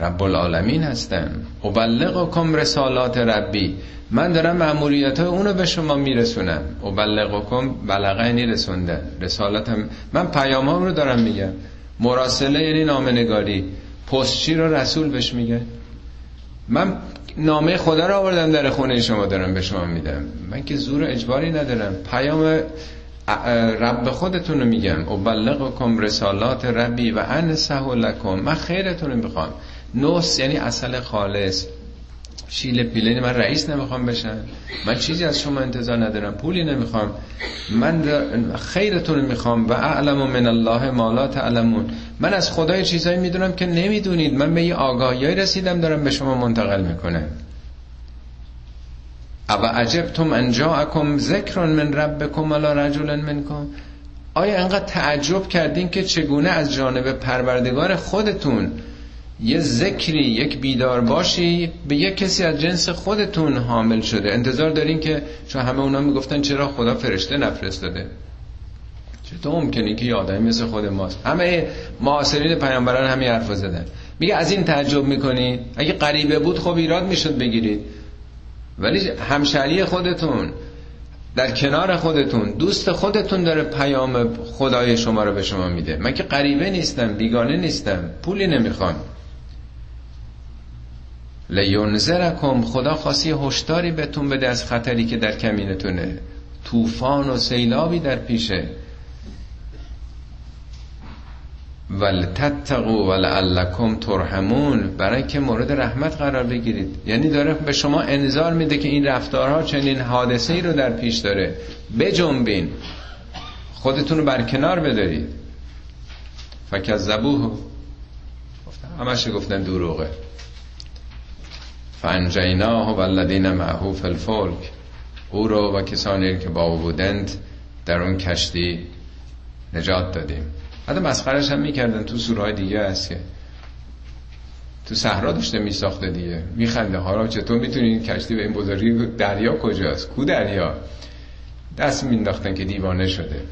رب العالمین هستم. ابلغکم رسالات ربی. من دارم معمولیت های اونو به شما میرسونم. ابلغکم بلغه رسونده. رسالتم من پیام رو دارم میگم. مراسله یعنی نامنگاری. پستچی رو رسول بهش میگه. من نامه خدا رو آوردم در خونه شما دارم به شما میدم. من که زور اجباری ندارم. پیام رب خودتون رو میگم. ابلغکم رسالات ربی و انسه لکم. من خیرتون رو می‌خوام. نوس یعنی اصل خالص. شیل پیلین من رئیس نمی‌خوام بشن من چیزی از شما انتظار ندارم. پولی نمی‌خوام. من خیرتون می‌خوام. و اعلم من الله ما لا تعلمون. من از خدای چیزایی می‌دونم که نمی‌دونید. من به یه آگاهی رسیدم. دارم به شما منتقل می‌کنم. او عجبتم ان جاءکم ذکر من ربکم ولا رجل منکم. آیا انقدر تعجب کردین که چگونه از جانب پروردگار خودتون یه ذکری یک بیدار باشی به یک کسی از جنس خودتون حامل شده؟ انتظار دارین که چون همه اونا می‌گفتن چرا خدا فرشته نفرستاده؟ چطور ممکنه که یه آدمی مثل خود ماست. همه معاصرین پیامبران همین حرف زدن. میگه از این تعجب می‌کنید اگه غریبه بود خب ایراد می‌شد بگیرید. ولی همشری خودتون در کنار خودتون دوست خودتون داره پیام خدای شما رو به شما میده. من که غریبه نیستم بیگانه نیستم پولی نمی‌خوام. لینذرکم خدا خاصی هشداری بهتون بده از خطری که در کمینتونه. طوفان و سیلابی در پیشه. ولتتقوا ولعلکم ترحمون. برای که مورد رحمت قرار بگیرید. یعنی داره به شما انذار میده که این رفتارها چنین حادثه ای رو در پیش داره. بجنبین. خودتون رو برکنار بدارید. فکذبوه. همش گفتن دروغه. فانجیناه و الذین معه فی الفلک. او رو و کسانی که با او بودند در اون کشتی نجات دادیم. حتی مسخرش هم می‌کردن. تو سورهای دیگه هست که تو صحرا داشته میساخته دیگه. میخنده. حالا چطور می‌تونی این کشتی به این بزرگی دریا کجاست؟ کو دریا؟ دست مینداختن که دیوانه شده.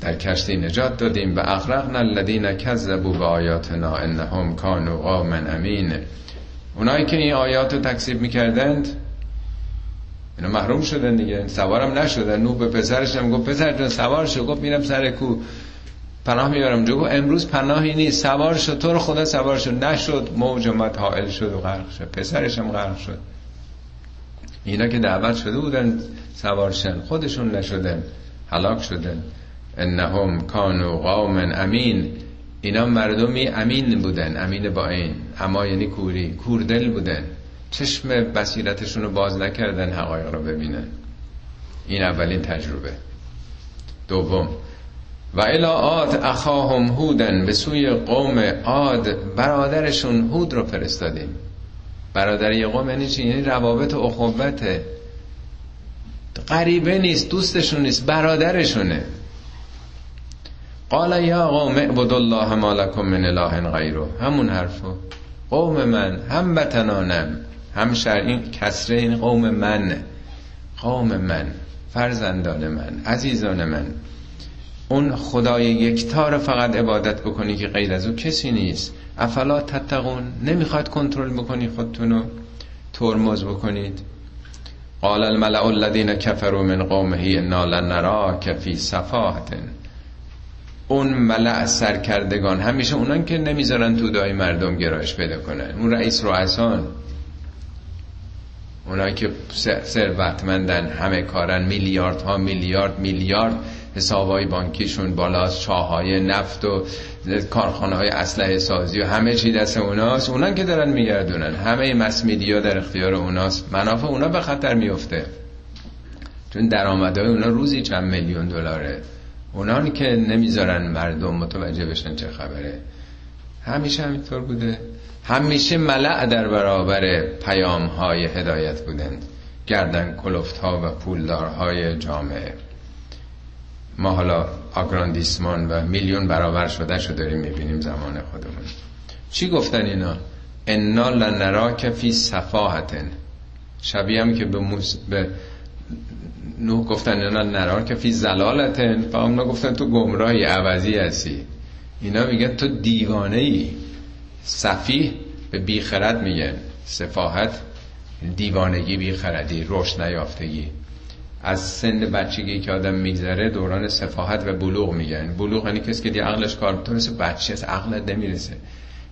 در کشتی نجات دادیم. و اغرقنا الذین کذبوا به انهم کانوا قوما امین. اونایی که این آیات رو تکذیب می‌کردند اینا محروم شدن دیگه. سوارم نشدن نو به پسرش هم گفت پسر جان سوار شو. گفت میرم سر کو پناه میارم. جو امروز پناهی نیست. سوار شد تو رو خدا سوار شد نشد. موج اومد حائل شد و غرق شد. پسرش هم غرق شد. اینا که دعوت شده بودن سوارشن خودشون نشدن. هلاک شدن. انهم کانوا قوم امین. اینا مردمی امین بودن. امین با این اما یعنی کوری. کوردل بودن. چشم بصیرتشون رو باز نکردن حقایق رو ببینن این اولین تجربه. دوم و الی عاد اخاهم هودن به سوی قوم عاد برادرشون هود رو فرستادیم. برادر یه قوم یعنی چی؟ یعنی روابط و اخوته غریبه نیست دوستشون نیست برادرشونه. قال یا قوم اعبد الله ما لكم من اله غیره. همون حرفو. قوم من هم بتنانم هم این کسره این قوم من قوم من فرزندان من عزیزان من. اون خدای یکتا رو فقط عبادت بکنی که غیر از او کسی نیست. افلا تتقون نمی‌خواد کنترل بکنی خودتونو. ترمز بکنید. قال الملأ الذين كفروا من قومه انا لنراك فی صفاحت اون ملع سرکردگان همیشه اونان که نمی‌ذارن تو دای مردم گرایش پیدا کنن. اون رئیس رؤسان. اونایی که ثروتمندن همه کارن میلیارد ها میلیارد میلیارد حسابای بانکیشون بالاست چاهای نفت و کارخانه های اسلحه سازی و همه چی دست اوناست. اونان که دارن میگردونن. همه مس میدیا در اختیار اوناست. منافع اونا به خطر میفته. چون درآمدهای اونا روزی چند میلیون دلاره. اونان که نمی‌ذارن مردم متوجه بشن چه خبره. همیشه همینطور بوده. همیشه ملع در برابر پیام های هدایت بودند. گردن کلفت ها و پولدار های جامعه. ما حالا آگراندیسمان و میلیون برابر شده شو داریم می‌بینیم زمان خودمون. چی گفتن اینا؟ انا لنرا فی صفاحتن. شبیه هم که به, موس... به نوح گفتن اینا نرا که فی زلالتن. و اونا گفتن تو گمراهی عوضی هستی. اینا میگن تو دیوانه ای صفیح به بیخرد میگن. سفاحت دیوانگی بیخردی رشد نیافتگی. از سن بچگی که آدم میگذره دوران سفاحت و بلوغ میگن. بلوغ یعنی کسی که دی عقلش کار تو مثل بچه از عقلت نمی‌رسه.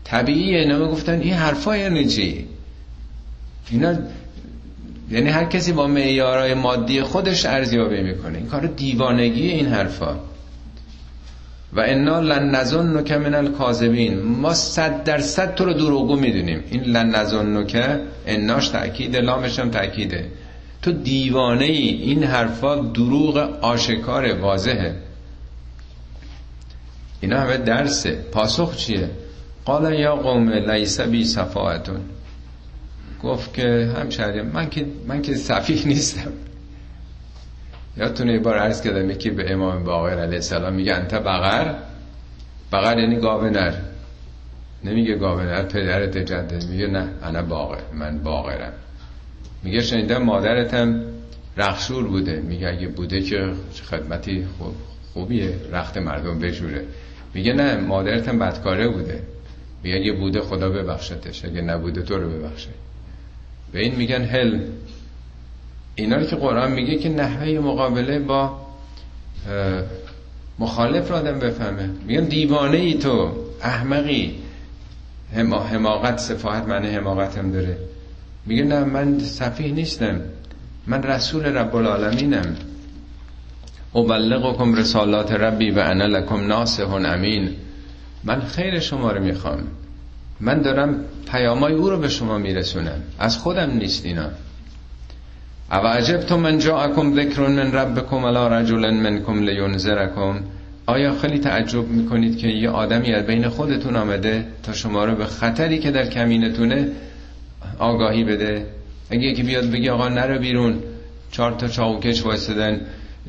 طبیعیه اینا گفتن این حرفا یعنی چی؟ اینا یعنی هر کسی با معیارهای مادی خودش ارزیابی می‌کنه. این کار دیوانگی این حرفا. و انا لن نظن من الکاذبین. ما صد درصد تو رو دروغگو می‌دونیم. این لن نظن که اناش تاکید لامش هم تاکیده تو دیوانه ای این حرفا دروغ آشکار واضحه. اینا همه درسه. پاسخ چیه؟ قال یا قوم لیس بی صفاعتون گفت که همشهری من که من که صفیح نیستم. یادتونه یه بار عرض کردم یکی به امام باقر علیه السلام میگه انت بغر بغر یعنی گاوه نر نمیگه گاوه نر پدرت جده میگه نه انا باقر من باقرم. میگه شنیدم مادرتم رخشور بوده. میگه اگه بوده که خدمتی خوب خوبیه رخت مردم بجوره. میگه نه مادرتم بدکاره بوده. میگه اگه بوده خدا ببخشتش اگه نبوده تو رو ببخشه. به این میگن هل. اینا رو که قرآن میگه که نحوه مقابله با مخالف را آدم بفهمه. میگن دیوانه ای تو احمقی. حماقت صفاحت معنی حماقت هم داره. میگه نه من صفیح نیستم. من رسول رب العالمینم. ابلغکم رسالات ربی و انا لکم ناصح امین. من خیر شما رو می‌خوام. من دارم پیامای او رو به شما میرسونم. از خودم نیست اینا. او عجبتم من جاءکم ذکر من ربکم علی رجل منکم لینذرکم. آیا خیلی تعجب می‌کنید که یه آدمی از بین خودتون آمده تا شما رو به خطری که در کمینتونه آگاهی بده؟ اگه یکی بیاد بگی آقا نرو بیرون چهار تا چاقوکش وایستدن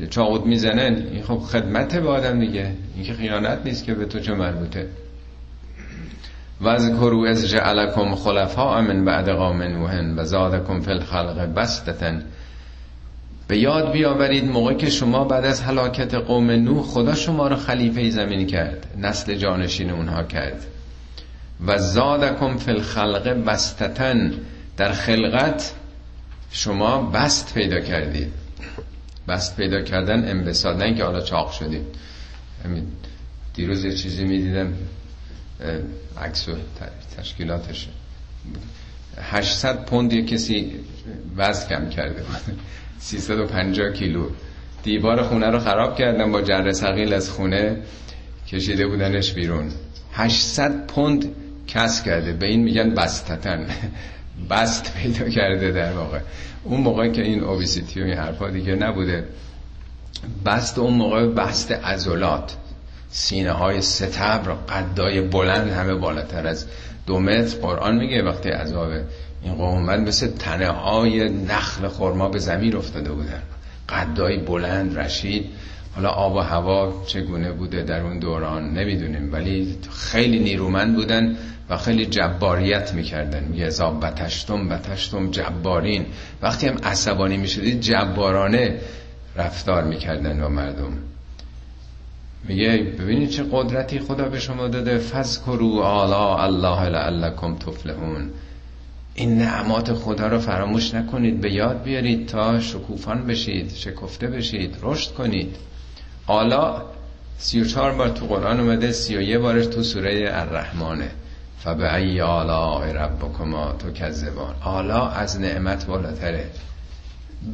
چاقوت می‌زنن این خب خدمت به آدم دیگه. این که خیانت نیست که به تو چه مربوطه وذکروا از جعلکم خلفاء من بعد قوم نوح و زادکم فی الخلق بستتن به یاد بیاورید موقع که شما بعد از هلاکت قوم نوح خدا شما رو خلیفه زمین کرد نسل جانشین اونها کرد. و زادکم فی الخلق بستتن در خلقت شما بست پیدا کردید. بست پیدا کردن انبساط نه که حالا چاق شدید. دیروز یه چیزی می‌دیدم. عکس و تشکیلاتش 800 پوند یه کسی وزن کم کرده. بود 350 کیلو. دیوار خونه رو خراب کردن با جره سقیل از خونه. کشیده بودنش بیرون. 800 پوند کس کرده. به این میگن بستتن. بست پیدا کرده در واقع. اون موقع که این اوبیسیتی و این حرفا دیگه نبوده. بست اون موقع بست ازولات سینه های ستبر قدای بلند همه بالاتر از دو متر. قرآن میگه وقتی عذاب این قوم مثل تنه های نخل خرما به زمین افتاده بودن. قدای بلند رشید. حالا آب و هوا چگونه بوده در اون دوران نمی‌دونیم ولی خیلی نیرومند بودن و خیلی جباریت می‌کردن. میگه ازا بتشتم بتشتم جبارین. وقتی هم عصبانی می‌شدید جبارانه رفتار می‌کردن با مردم. میگه ببینید چه قدرتی خدا به شما داده فذکروا آلا الله لعلکم تفلحون. این نعمات خدا رو فراموش نکنید به یاد بیارید تا شکوفان بشید شکفته بشید رشد کنید. آلا سی و چهار بار تو قرآن اومده سی و یه بارش تو سوره الرحمنه فبه ای آلا ربکما تو کذبان آلا از نعمت بالاتره.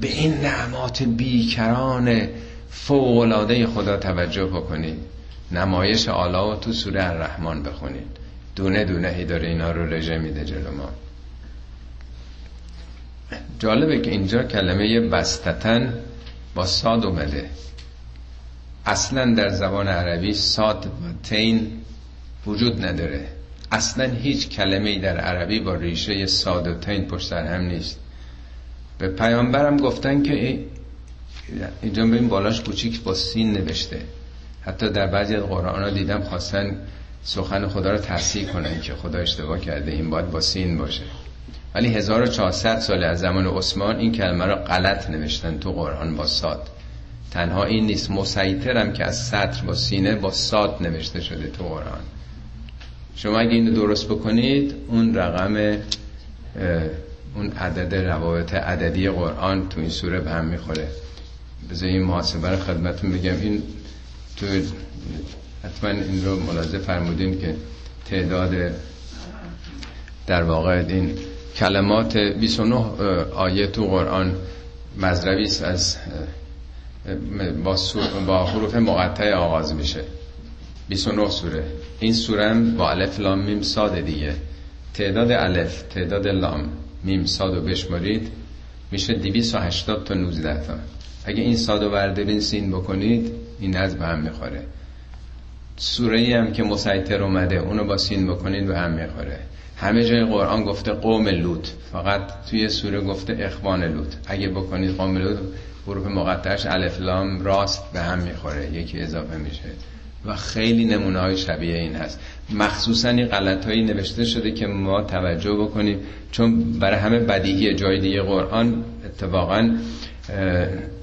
به این نعمات بیکران فوقلاده خدا توجه بکنید. نمایش آلا تو سوره الرحمن بخونید. دونه دونه هی داره اینا رو رژه میده جلو ما. جالبه که اینجا کلمه بستتن با ساد اومده. اصلا در زبان عربی ساد و تین وجود نداره. اصلا هیچ کلمه در عربی با ریشه ساد و تین پشت هم نیست. به پیامبرم گفتن که اینجا به این بالاش کوچیک با سین نوشته. حتی در بعضی از قرآن ها دیدم خواستن سخن خدا رو تصحیح کنن که خدا اشتباه کرده این باید با سین باشه. ولی 1400 سال از زمان عثمان این کلمه رو غلط نوشتن تو قرآن با ساد. تنها این نیست مسیطرم که از سطر با سینه با ساد نوشته شده تو قرآن. شما اگه اینو درست بکنید اون رقم اون عدد روابط عددی قرآن تو این سوره به هم می‌خوره. بذار این محاسبه رو خدمتون بگم. این تو حتما این رو ملاحظه فرمودین که تعداد در واقع این کلمات 29 آیه تو قرآن مزروی از با, با حروف مقطع آغاز میشه. 29 سوره. این سوره با الف لام میم ساده دیگه. تعداد الف تعداد لام میم ساد و بشمارید میشه 280 تا 19 تا. اگه این ساد و بردبین سین بکنید این از به هم می‌خوره. سوره ای هم که مسیطر اومده اونو با سین بکنین به هم می‌خوره. همه جای قرآن گفته قوم لوط. فقط توی سوره گفته اخوان لوط. اگه بکنید قوم لوط حروف مقطعش الف لام راست به هم می‌خوره. یکی اضافه میشه. و خیلی نمونه های شبیه این هست. مخصوصا این غلط هایی نوشته شده که ما توجه بکنیم چون برای همه بدیهی جای دیگه قرآن اتفاقا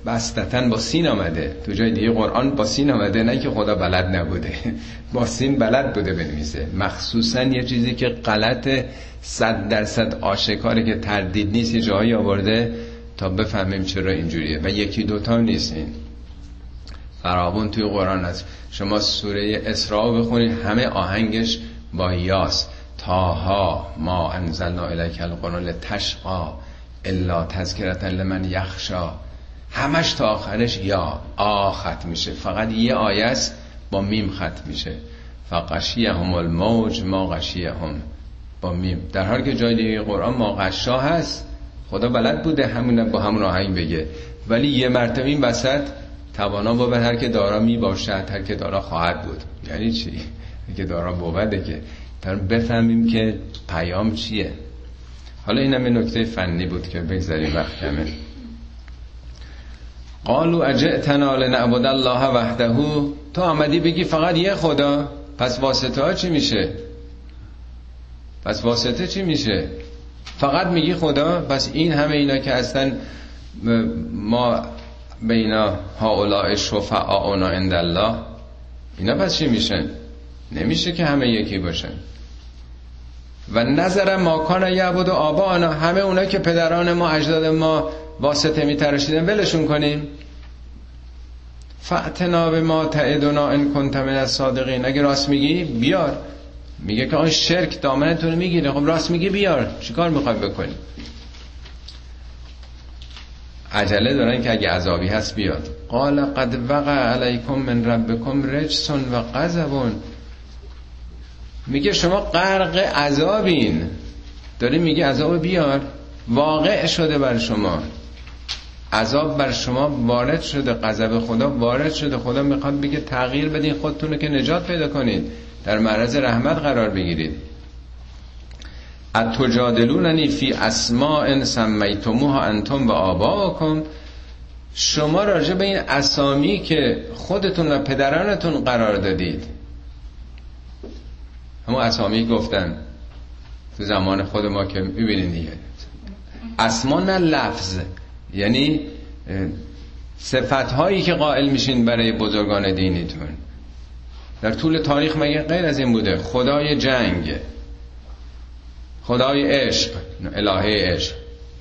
بستتن با سین آمده. تو جای دیگه قرآن با سین آمده نه که خدا بلد نبوده. با سین بلد بوده بنویسه. مخصوصا یه چیزی که غلط صد درصد آشکاره که تردید نیست یه جایی آورده تا بفهمیم چرا اینجوریه. و یکی دوتا نیست این. فرابون توی قرآن هست. شما سوره اسراء بخونید همه آهنگش با یاس تاها ما انزلنا الیک القرآن لتشقا. الا تذکرت لمن یخشا. همش تا آخرش یا آ خط میشه. فقط یه آیه است با میم خط میشه. فقشیهم الموج ما غشیهم. با میم. در حالی که جای دیگه قرآن ما غشا هست خدا بلد بوده همون با همون آهنگ بگه. ولی یه مرتبه این وسط توانا بود هر که دارا می باشد هر که دارا خواهد بود. یعنی چی؟ که دارا بوده که. بفهمیم که پیام چیه. حالا اینم یه نکته فنی بود که بگذاریم وقت کمه. قالو اجئتنا لنعبد الله وحده. تو آمدی بگی فقط یه خدا. پس واسطه ها چی میشه؟ پس واسطه چی میشه؟ فقط میگی خدا؟ پس این همه اینا که هستن ما بینا هاولاء شفعاؤنا عند الله. اینا پس چی میشن؟ نمیشه که همه یکی باشن. و نظر ما کان یعبد آبانا همه اونا که پدران ما اجداد ما واسطه میترشیدن ولشون کنیم. فعتنا به ما تعدنا ان کنت من الصادقین. اگه راست میگی بیار. میگه که آن شرک دامنتون می‌گیره. خب راست میگی بیار. چیکار می‌خوای بکنی؟ عجله دارن که اگه عذابی هست بیاد. قال قد وقع علیکم من ربکم رجسون و غضبون. میگه شما غرق عذابین. داره میگه عذاب بیار. واقع شده بر شما. عذاب بر شما وارد شده. غضب خدا وارد شده. خدا می‌خواد بگه تغییر بدین خودتون که نجات پیدا کنید در معرض رحمت قرار بگیرید اتجادلوننی فی اسماء سمیتموها انتم و آباکم. شما راجع به این اسامی که خودتون و پدرانتون قرار دادید. همون اسامی گفتن تو زمان خود ما که می‌بینید دیگه. اسما نه لفظ یعنی صفت هایی که قائل میشین برای بزرگان دینیتون در طول تاریخ مگه غیر از این بوده؟ خدای جنگ خدای عشق الهه عشق.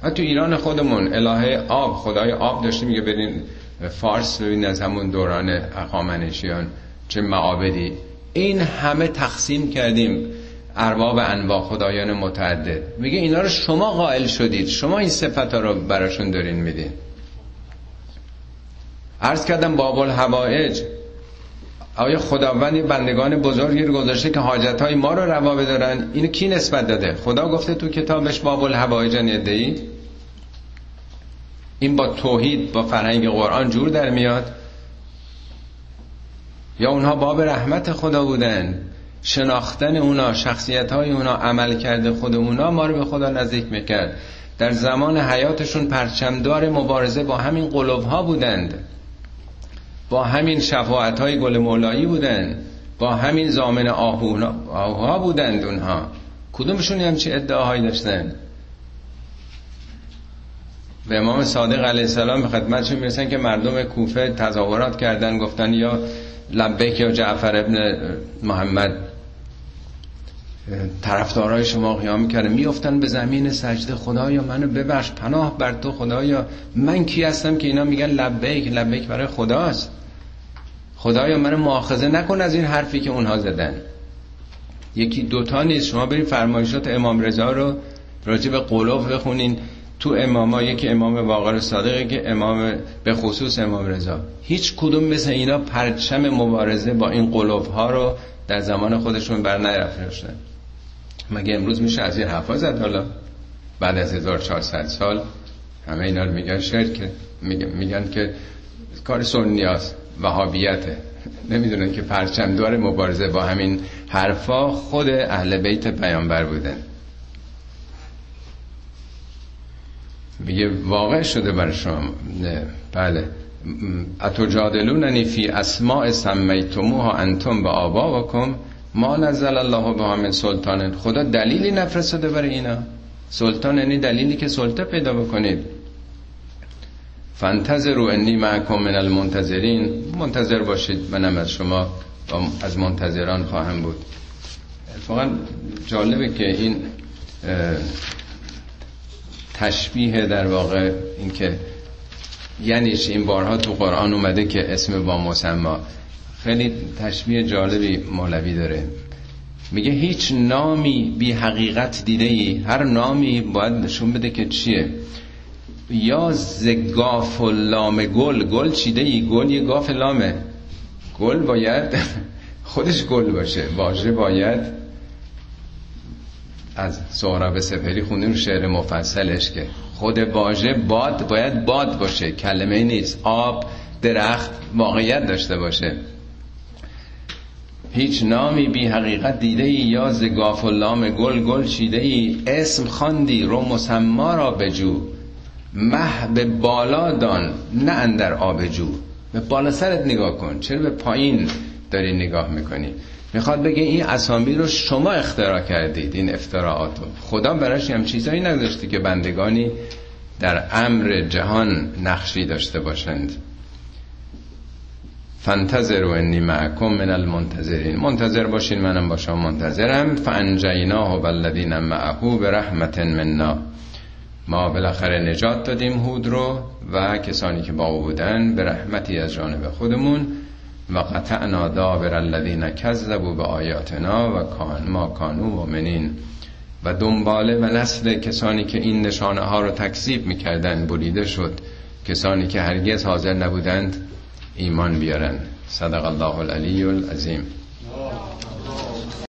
حتی ایران خودمون الهه آب خدای آب داشته میگه برین فارس ببین از همون دوران اقامنشیان چه معابدی. این همه تقسیم کردیم. ارباب انواع خدایان متعدد. میگه اینا رو شما قائل شدید. شما این صفت ها رو براشون دارین میدین. عرض کردم باب الحوائج آیا خداوند بندگان بزرگی رو گذاشته که حاجت های ما رو روا بدارن؟ اینو کی نسبت داده؟ خدا گفته تو کتابش باب الحوائج ندهید این با توحید با فرهنگ قرآن جور در میاد. یا اونها باب رحمت خدا بودن. شناختن اونا شخصیت های اونا عمل کرده خود اونا ما رو به خدا نزدیک می‌کرد. در زمان حیاتشون پرچمدار مبارزه با همین قلوب ها بودند. با همین شفاعت های گل مولایی بودند. با همین زامن آهوها بودند اونها. کدومشون هم چه ادعاهایی داشتن؟ به امام صادق علیه السلام به خدمتشون می‌رسن که مردم کوفه تظاهرات کردن گفتن یا لبک یا جعفر ابن محمد طرفدارای شما قیام می‌کردن میافتن به زمین سجده خدایا منو ببخش پناه بر تو خدایا من کی هستم که اینا میگن لبیک؟ لبیک برای خداست. خدایا منو مؤاخذه نکن از این حرفی که اونها زدن. یکی دوتا نیست شما برید فرمایشات امام رضا رو راجع به قلوب بخونین. تو اماما یکی امام واقر صادقه که امام به خصوص امام رضا. هیچ کدوم مثل اینا پرچم مبارزه با این قلوب ها رو در زمان خودشون بر نرفته مگه امروز میشه از این حرفا زد؟ حالا بعد از 1400 سال همه اینا رو میگن شرک میگن, میگن که کار سنی هست وهابیته. نمی‌دونن که پرچمدار مبارزه با همین حرفا خود اهل بیت پیامبر بودن میگه واقع شده برای شما. بله. اتجادلوننی فی اسماء سمیتموها انتم به آبا وکم ما نزل الله به همین سلطان. خدا دلیلی نفرستاده برای اینا. سلطان یعنی دلیلی که سلطه پیدا بکنید. فانتظروا انی معکم من المنتظرین. منتظر باشید منم از شما از منتظران خواهم بود. اتفاقا جالبه که این تشبیه در واقع اینکه یعنی این بارها تو قرآن اومده که اسم با مسما. خیلی تشبیه جالبی مولوی داره. میگه هیچ نامی بی حقیقت دیده ای هر نامی باید نشون بده که چیه. یا ز گاف و لام گل. گل چیده ای گل یه گاف لامه. گل باید خودش گل باشه. واژه باید از سهراب سپری خوندیم شعر مفصلش که خود واژه باد باید باد باشه کلمه نیست آب درخت واقعیت داشته باشه. هیچ نامی بی حقیقت دیده ای یا ز گاف و لام گل گل چیده ای اسم خواندی رو مسما را بجو. مه به بالا دان نه اندر آبجو به بالا سرت نگاه کن چرا به پایین داری نگاه می‌کنی؟ می‌خواد بگه این اسامی رو شما اختراع کردید این افتراعات خدا براش هم چیزایی نگذاشته که بندگانی در امر جهان نقشی داشته باشند. فانتظر و انی معکم من المنتظرین. منتظر باشین منم با شما منتظرم. فانجیناه و الذین معه به رحمت منا. ما بالاخره نجات دادیم هود رو و کسانی که با او بودن به رحمتی از جانب خودمون. و قطعنا دابر الذین کذبوا به آیاتنا و کان ما کانو منین و دنباله و نسل کسانی که این نشانه ها رو تکذیب می‌کردن بریده شد. کسانی که هرگز حاضر نبودند ایمان بیارن. صدق الله العلی العظیم.